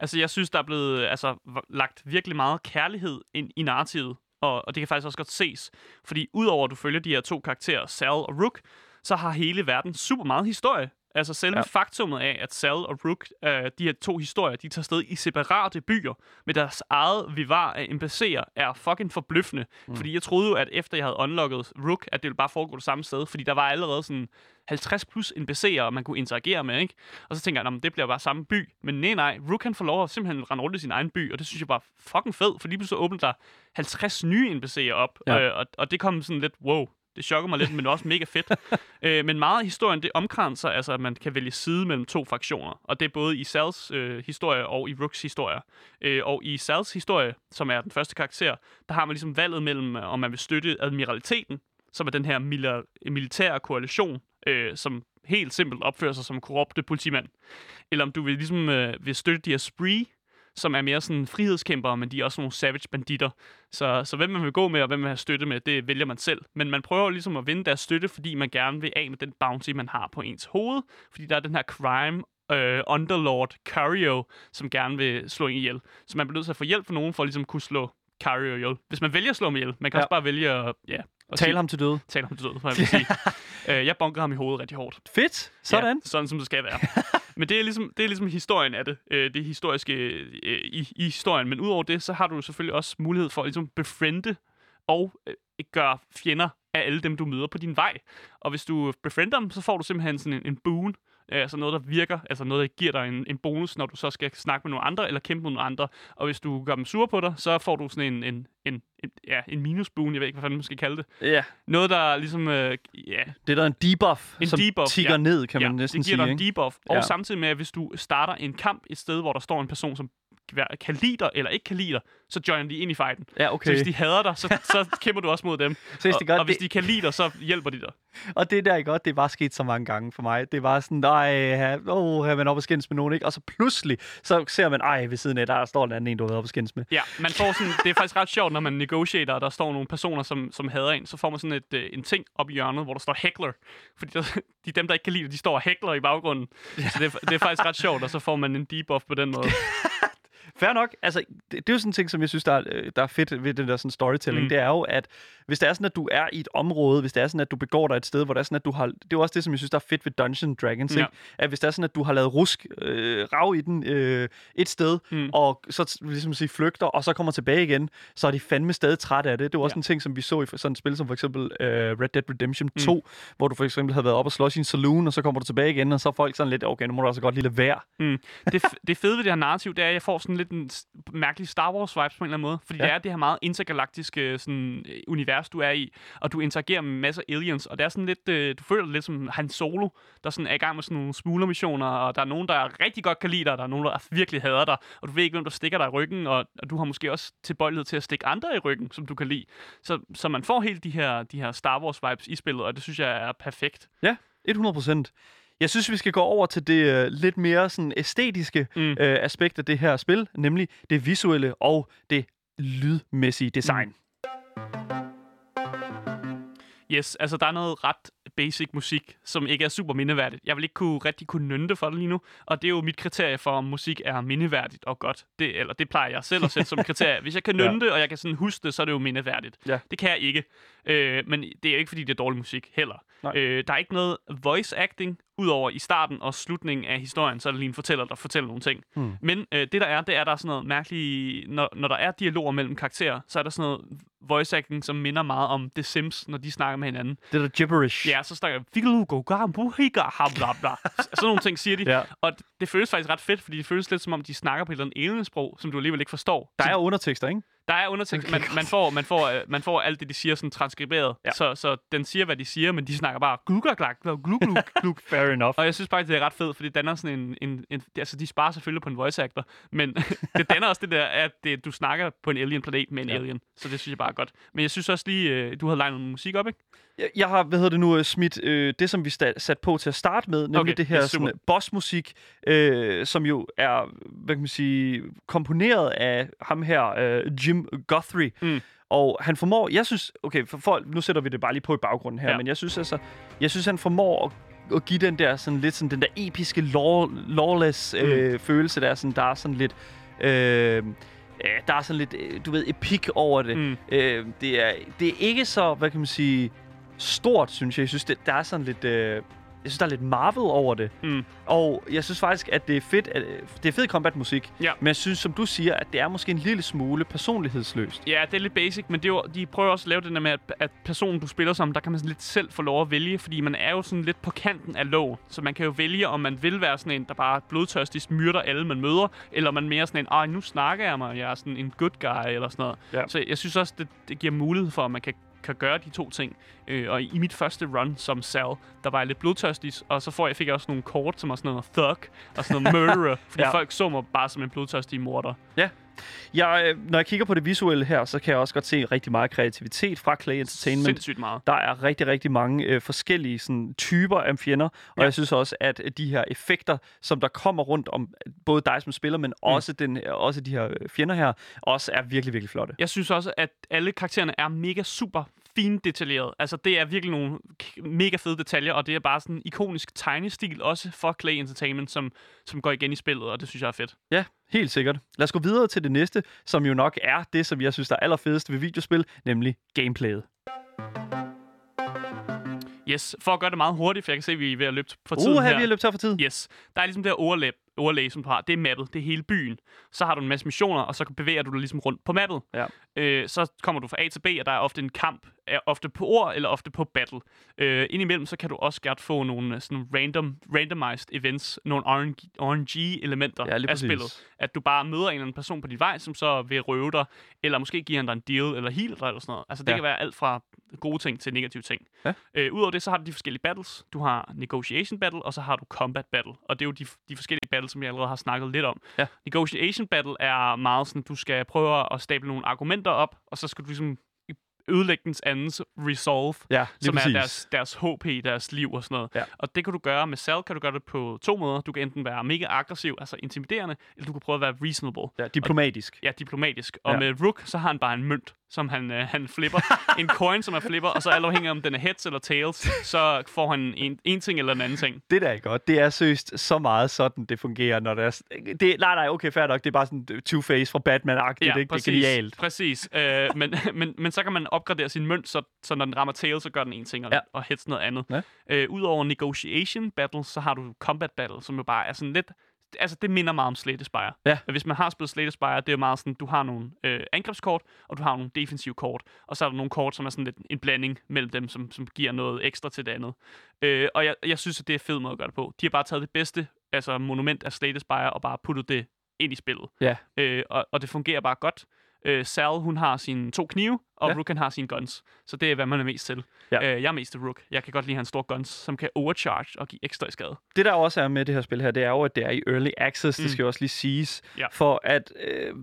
B: Altså, jeg synes, der er blevet altså, lagt virkelig meget kærlighed ind i narrativet, og, og det kan faktisk også godt ses. Fordi udover at du følger de her to karakterer, Sal og Rook, så har hele verden super meget historie. Altså selve
A: Ja.
B: faktummet af, at Sal og Rook, øh, de her to historier, de tager sted i separate byer med deres eget vivar af NPC'er, er fucking forbløffende. Mm. Fordi jeg troede jo, at efter jeg havde unlocket Rook, at det ville bare foregå det samme sted, fordi der var allerede sådan 50 plus NPC'er, man kunne interagere med, ikke? Og så tænker jeg, "Nå, men det bliver bare samme by. Men nej, nej, Rook han får lov at simpelthen rende rundt i sin egen by, og det synes jeg bare fucking fedt, for lige pludselig åbner der 50 nye NPC'er op,
A: ja.
B: øh, og, og det kom sådan lidt, wow, det chokker mig lidt, men også mega fedt. (laughs) øh, men meget af historien, det omkranser, altså at man kan vælge side mellem to fraktioner. Og det er både i Sals øh, historie og i Rooks historie. Øh, og i Sals historie, som er den første karakter, der har man ligesom valget mellem, øh, om man vil støtte admiraliteten, som er den her mila- militære koalition, øh, som helt simpelt opfører sig som korrupte politimand. Eller om du vil ligesom øh, vil støtte de her spree, som er mere sådan frihedskæmpere, men de er også nogle savage banditter. Så, så hvem man vil gå med, og hvem man vil have støtte med, det vælger man selv. Men man prøver ligesom at vinde deres støtte, fordi man gerne vil af med den bounty, man har på ens hoved. Fordi der er den her crime øh, underlord Cario, som gerne vil slå en ihjel. Så man bliver nødt til at få hjælp fra nogen for at ligesom kunne slå Cario ihjel. Hvis man vælger at slå ham ihjel. Man kan
A: Ja.
B: også bare vælge at ja, Og
A: Tal
B: sige-
A: ham til døde.
B: Tal ham til død, må jeg vil sige. (laughs) øh, jeg bunker ham i hovedet rigtig hårdt.
A: Fedt. Sådan.
B: Ja, sådan som det skal være. (laughs) Men det er ligesom, det er ligesom historien af det. Øh, det historiske øh, i, i historien. Men udover det, så har du jo selvfølgelig også mulighed for at ligesom befriende og øh, gøre fjender af alle dem, du møder på din vej. Og hvis du befriender dem, så får du simpelthen sådan en, en boon. Altså noget, der virker, altså noget, der giver dig en, en bonus, når du så skal snakke med nogle andre, eller kæmpe med nogle andre. Og hvis du gør dem sure på dig, så får du sådan en, en, en, en, ja, en minusboon, jeg ved ikke, hvad fanden man skal kalde det.
A: Ja.
B: Noget, der ligesom, øh, ja,
A: Det er der en debuff,
B: En
A: som
B: debuff,
A: tigger
B: ja.
A: ned, kan
B: ja,
A: man næsten
B: det giver
A: sige.
B: dig en debuff. Og
A: Ja.
B: samtidig med, at hvis du starter en kamp et sted, hvor der står en person, som kan lide dig eller ikke kan lide dig, så joiner de ind i fighten.
A: Ja,
B: Så
A: okay.
B: hvis de hader dig, så, så kæmper du også mod dem.
A: Seriøst,
B: og,
A: det gør-
B: og hvis
A: det-
B: de kan lide dig, så hjælper de dig. (laughs)
A: Og det der, ikke godt, det er bare sket så mange gange for mig. Det var sådan, nej, har man op og skændes med nogen, ikke? Og så pludselig, så ser man, ej, ved siden af, der står en anden en, du har været op og skændes med.
B: Ja, man får sådan, det er faktisk ret sjovt, når man negotiater, og der står nogle personer, som, som hader en, så får man sådan et, øh, en ting op i hjørnet, hvor der står heckler. Fordi der, de dem, der ikke kan lide det, de står og heckler i baggrunden. Så det, er- det er faktisk ret sjovt, og så får man en debuff på den måde. (laughs)
A: Fair nok. Altså, det, det er jo sådan en ting, som jeg synes, der er, øh, der er fedt ved den der sådan storytelling.
B: Mm.
A: Mm. Det er jo, at hvis det er sådan, at du er i et område, hvis det er sådan, at du begår dig et sted, hvor det er sådan, at du har... Det er også det, som jeg synes, der er fedt ved Dungeons Dragons,
B: Ja.
A: ikke? At hvis det er sådan, at du har lavet rusk, øh, rav i den øh, et sted,
B: Mm.
A: og så ligesom sige, flygter, og så kommer tilbage igen, så er de fandme stadig trætte af det. Det var også
B: Ja.
A: en ting, som vi så i sådan et spil som for eksempel øh, Red Dead Redemption 2, mm. hvor du for eksempel havde været op og slås i en saloon, og så kommer du tilbage igen, og så er folk sådan lidt, okay, nu må du også godt lige lade være.
B: Mm. Det, det fede ved det her narrativ, det er, at jeg får sådan lidt en mærkelig Star Wars vibes på en eller anden måde. Fordi ja. Det er det her meget intergalaktiske sådan, øh, univers, du er i, og du interagerer med masser af aliens, og det er sådan lidt, øh, du føler lidt som Han Solo, der sådan er i gang med sådan nogle smuglermissioner, og der er nogen, der rigtig godt kan lide dig, og der er nogen, der virkelig hader dig, og du ved ikke, hvem der stikker dig i ryggen, og, og du har måske også tilbøjelighed til at stikke andre i ryggen, som du kan lide. Så, så man får helt de her, de her Star Wars vibes i spillet, og det synes jeg er perfekt.
A: Ja, 100 procent. Jeg synes, vi skal gå over til det øh, lidt mere sådan æstetiske
B: mm.
A: øh, aspekt af det her spil, nemlig det visuelle og det lydmæssige design. Mm.
B: Yes, altså der er noget ret basic musik, som ikke er super mindeværdigt. Jeg vil ikke kunne, rigtig kunne nynde for det lige nu, og det er jo mit kriterie for, om musik er mindeværdigt og godt. Det, eller det plejer jeg selv at sætte som (laughs) kriterie. Hvis jeg kan nynde
A: Ja.
B: ja. det, og jeg kan sådan huske det, så er det jo mindeværdigt.
A: Ja.
B: Det kan jeg ikke. Øh, men det er jo ikke, fordi det er dårlig musik heller.
A: Nej.
B: Øh, der er ikke noget voice acting, udover i starten og slutningen af historien, så er der lige en fortæller, der fortæller nogle ting.
A: Hmm.
B: Men øh, det der er, det er, der er sådan noget mærkeligt... Når, når der er dialoger mellem karakterer, så er der sådan noget voice acting, som minder meget om The Sims, når de snakker med hinanden.
A: Det der gibberish.
B: Ja, så snakker jeg, bla bla. (laughs) Sådan nogle ting siger de.
A: Ja.
B: Og det, det føles faktisk ret fedt, fordi det føles lidt som om, de snakker på et eller andet aliensprog, som du alligevel ikke forstår.
A: Der er undertekster, ikke?
B: Der er undertekst. Man, man, får, man, får, øh, man får alt det, de siger, sådan transkriberet.
A: Ja.
B: Så, så den siger, hvad de siger, men de snakker bare gluk gluk gluk (laughs) gluk
A: Fair enough.
B: og jeg synes faktisk, det er ret fedt, fordi det danner sådan en... en, en altså, de sparer selvfølgelig på en voice actor, men (laughs) det danner også det der, at det, du snakker på en alien-planet med en ja. Alien. Så det synes jeg bare er godt. Men jeg synes også lige, øh, du havde legnet noget musik op, ikke?
A: Jeg, jeg har, hvad hedder det nu, øh, smidt øh, det, som vi sta- sat på til at starte med, nemlig
B: Okay,
A: det
B: det
A: her
B: er super.
A: sådan, bossmusik, øh, som jo er, hvad kan man sige, komponeret af ham her, øh, Jim Guthrie.
B: Mm.
A: Og han formår, jeg synes, okay, for, for, nu sætter vi det bare lige på i baggrunden her,
B: Ja.
A: men jeg synes altså, jeg synes, han formår at at give den der sådan lidt sådan den der episke law, lawless øh,
B: Mm.
A: følelse der er sådan der er sådan lidt øh, øh, der er sådan lidt øh, du ved epik over det.
B: Mm.
A: Øh, det er det er ikke så hvad kan man sige stort synes jeg. Jeg synes det, der er sådan lidt øh, jeg synes der er lidt Marvel over det.
B: Mm.
A: Og jeg synes faktisk at det er fedt at, øh, det er fed combat musik.
B: Ja.
A: Men jeg synes som du siger at det er måske en lille smule personlighedsløst.
B: Ja, det er lidt basic, men det er jo, de prøver også at lave det der med, at, at personen, du spiller som, der kan man sådan lidt selv få lov at vælge, fordi man er jo sådan lidt på kanten af lov. Så man kan jo vælge, om man vil være sådan en, der bare blodtørstigt myrder alle, man møder, eller man mere sådan en, ej, nu snakker jeg mig, jeg er sådan en good guy, eller sådan noget.
A: Ja.
B: Så jeg synes også, det, det giver mulighed for, at man kan kan gøre de to ting. Øh, og i mit første run som Sal, der var jeg lidt blodtørstig, og så får jeg, fik jeg også nogle kort, som var sådan noget thug og sådan noget murderer, (laughs) fordi
A: Ja.
B: ja. folk så mig bare som en blodtørstig morder.
A: Jeg, øh, når jeg kigger på det visuelle her, så kan jeg også godt se rigtig meget kreativitet fra Clay Entertainment.
B: Sindssygt meget.
A: Der er rigtig, rigtig mange øh, forskellige sådan, typer af fjender, og
B: Ja.
A: jeg synes også, at øh, de her effekter, som der kommer rundt om øh, både dig som spiller, men mm. også, den, også de her fjender her, også er virkelig, virkelig flotte.
B: Jeg synes også, at alle karaktererne er mega super fint detaljeret. Altså, det er virkelig nogle mega fede detaljer, og det er bare sådan en ikonisk tegnestil også for Clay Entertainment, som, som går igen i spillet, og det synes jeg er fedt.
A: Ja, helt sikkert. Lad os gå videre til det næste, som jo nok er det, som jeg synes, der er allerfedest ved videospil, nemlig gameplayet.
B: Yes, for at gøre det meget hurtigt, for jeg kan se, at vi er ved at løbe for tiden
A: Uh, her vi har løbet tør for tid.
B: Yes. Der er ligesom det her overlæg, overlæg, som du har. Det er mappet. Det er hele byen. Så har du en masse missioner, og så bevæger du dig ligesom rundt på mappet.
A: Ja.
B: Øh, så kommer du fra A til B, og der er ofte en kamp. Er ofte på ord, eller ofte på battle. Øh, indimellem, så kan du også godt få nogle øh, sådan random, randomized events. Nogle RNG, RNG-elementer
A: Ja,
B: af spillet. At du bare møder en eller anden person på din vej, som så vil røve dig, eller måske giver han dig en deal, eller heal dig, eller sådan noget. Altså, det
A: Ja.
B: kan være alt fra gode ting til negative ting.
A: Ja.
B: Øh, Udover det, så har du de forskellige battles. Du har negotiation battle, og så har du combat battle. Og det er jo de, de forskellige battles, som jeg allerede har snakket lidt om.
A: Ja.
B: Negotiation battle er meget sådan, du skal prøve at stable nogle argumenter op, og så skal du ligesom ødelægge dens andens resolve,
A: Ja,
B: som
A: præcis.
B: er deres, deres HP, deres liv og sådan noget.
A: Ja.
B: Og det kan du gøre med Sal, kan du gøre det på to måder. Du kan enten være mega aggressiv, altså intimiderende, eller du kan prøve at være reasonable.
A: Ja, diplomatisk.
B: Ja, diplomatisk. Og
A: Ja.
B: med Rook, så har han bare en mønt, som han, øh, han flipper. (laughs) en coin, som er flipper, og så alt afhængig af, om den er heads eller tails, så får han en, en ting eller en anden ting.
A: Det der er godt. Det er seriøst så meget sådan, det fungerer, når det er... Det, nej, nej, okay, fair nok. Det er bare sådan Two-Face fra Batman-agtigt, ikke?
B: præcis,
A: Det er genialt.
B: Præcis. Øh, men, (laughs) men, men så kan man opgradere sin mønt, så, så når den rammer tails, så gør den en ting, og,
A: Ja.
B: ja. og heads noget andet.
A: Ja.
B: Øh, Udover negotiation battle, så har du combat battle, som jo bare er sådan lidt... Altså, det minder meget om Slay the Spire.
A: Ja.
B: Hvis man har spillet Slay the Spire, det er meget sådan, du har nogle øh, angrebskort, og du har nogle defensive kort, og så er der nogle kort, som er sådan lidt en blanding mellem dem, som, som giver noget ekstra til det andet. Øh, og jeg, jeg synes, at det er en fed måde at gøre det på. De har bare taget det bedste altså monument af Slay the Spire, og bare puttet det ind i spillet.
A: Ja.
B: Øh, og, og det fungerer bare godt. Øh, Sal, hun har sine to knive, og
A: Ja.
B: Rook han har sine guns. Så det er, hvad man er mest til.
A: Ja.
B: Øh, jeg er mest til Rook. Jeg kan godt lide hans store guns, som kan overcharge og give ekstra i skade.
A: Det der også er med det her spil her, det er jo, at det er i early access, mm. det skal jo også lige siges.
B: Ja.
A: For at, øh,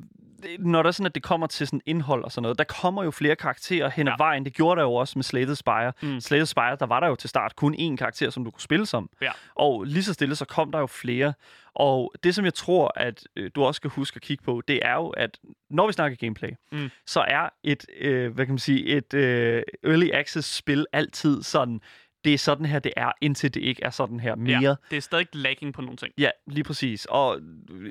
A: når der er sådan, at det kommer til sådan indhold og sådan noget, der kommer jo flere karakterer hen ad
B: Ja.
A: vejen. Det gjorde der jo også med Slated Spire. Mm. Slated Spire, der var der jo til start kun én karakter, som du kunne spille som.
B: Ja.
A: Og lige så stille, så kom der jo flere. Og det, som jeg tror, at øh, du også skal huske at kigge på, det er jo, at når vi snakker gameplay,
B: Mm.
A: så er et, øh, hvad kan man sige, et øh, early access spil altid sådan, det er sådan her, det er, indtil det ikke er sådan her mere.
B: Ja, det er stadig lagging på nogle ting.
A: Ja, lige præcis. Og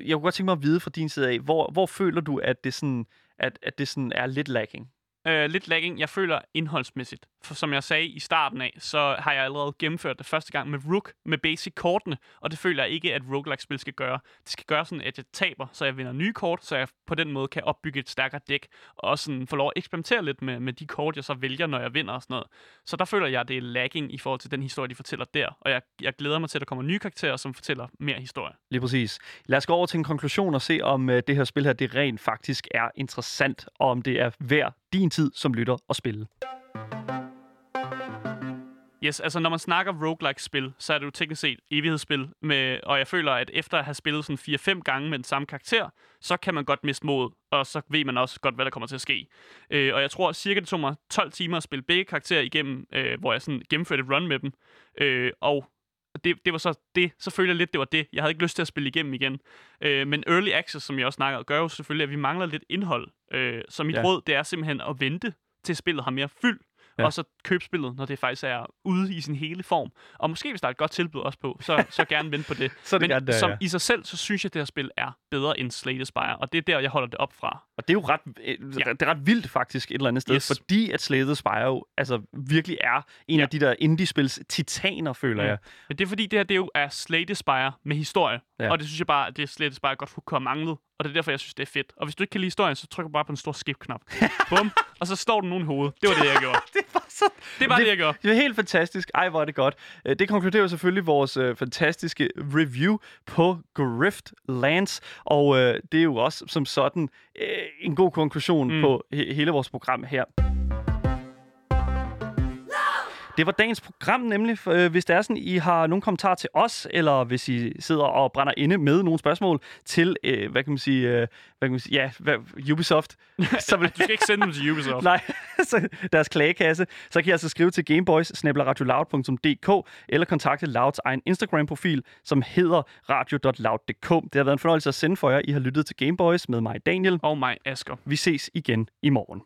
A: jeg kunne godt tænke mig at vide fra din side af, hvor, hvor føler du, at det, sådan, at, at det sådan er lidt lacking?
B: Øh, lidt lagging. Jeg føler indholdsmæssigt. For som jeg sagde i starten af, så har jeg allerede gennemført det første gang med Rook, med basic-kortene, og det føler jeg ikke, at roguelike-spil skal gøre. Det skal gøre sådan, at jeg taber, så jeg vinder nye kort, så jeg på den måde kan opbygge et stærkere dæk, og sådan få lov at eksperimentere lidt med, med de kort, jeg så vælger, når jeg vinder og sådan noget. Så der føler jeg, at det er lagging i forhold til den historie, de fortæller der, og jeg, jeg glæder mig til, at der kommer nye karakterer, som fortæller mere historie.
A: Lige præcis. Lad os gå over til en konklusion og se, om øh, det her spil her, det rent faktisk er interessant, og om det er værd din tid som lytter at spille.
B: Yes, altså når man snakker roguelike-spil, så er det jo teknisk set evighedsspil, med, og jeg føler, at efter at have spillet sådan 4-5 gange med den samme karakter, så kan man godt miste mod, og så ved man også godt, hvad der kommer til at ske. Øh, og jeg tror cirka, det tog mig 12 timer at spille begge karakterer igennem, øh, hvor jeg sådan gennemførte et run med dem, øh, og det, det var så det. Så følte jeg lidt, det var det. Jeg havde ikke lyst til at spille igennem igen. Øh, men Early Access, som jeg også snakkede, gør jo selvfølgelig, at vi mangler lidt indhold. Øh, så mit
A: ja.
B: råd, det er simpelthen at vente til spillet har mere fyld,
A: Ja.
B: og så købe spillet, når det faktisk er ude i sin hele form. Og måske hvis der er et godt tilbud også på, så, så gerne vente på det. (laughs)
A: Så det
B: Men
A: gerne der,
B: som
A: ja.
B: i sig selv, så synes jeg, at det her spil er bedre end Slay Spire, og det er der, jeg holder det op fra.
A: Og det er jo ret, øh,
B: Ja.
A: det er ret vildt faktisk et eller andet sted,
B: Yes.
A: fordi at Slay Spire jo altså, virkelig er en
B: Ja.
A: af de der indie-spils titaner, føler
B: Ja.
A: jeg.
B: Men det er fordi, det her det er jo er Slay Spire med historie.
A: Ja.
B: Og det synes jeg bare, at det Slay Spire godt kunne have manglet. Og det er derfor, jeg synes, det er fedt. Og hvis du ikke kan lide historien, så trykker du bare på en stor skip-knap. (laughs) Bum. Og så står der nogen i hovedet. Det var det, jeg gjorde. (laughs)
A: Det var så...
B: Det var det, jeg gjorde.
A: Det er helt fantastisk. Ej, hvor er det godt. Øh, Det konkluderer selvfølgelig vores øh, fantastiske review på Grift Lands, og øh, det er jo også som sådan øh, en god konklusion mm. på he- hele vores program her. Det var dagens program nemlig. Øh, hvis det er sådan, I har nogle kommentarer til os, eller hvis I sidder og brænder inde med nogle spørgsmål til, øh, hvad kan man sige, øh, hvad kan man sige, ja, hvad, Ubisoft, (laughs) så vil,
B: Du skal ikke sende dem til Ubisoft.
A: Nej, (laughs) så deres klagekasse. Så kan I altså skrive til gameboys eller kontakte Louds egen Instagram-profil, som hedder radio.loud.dk. Det har været en fornøjelse at sende for jer. I har lyttet til Gameboys med mig, Daniel.
B: Og mig, Asger.
A: Vi ses igen i morgen.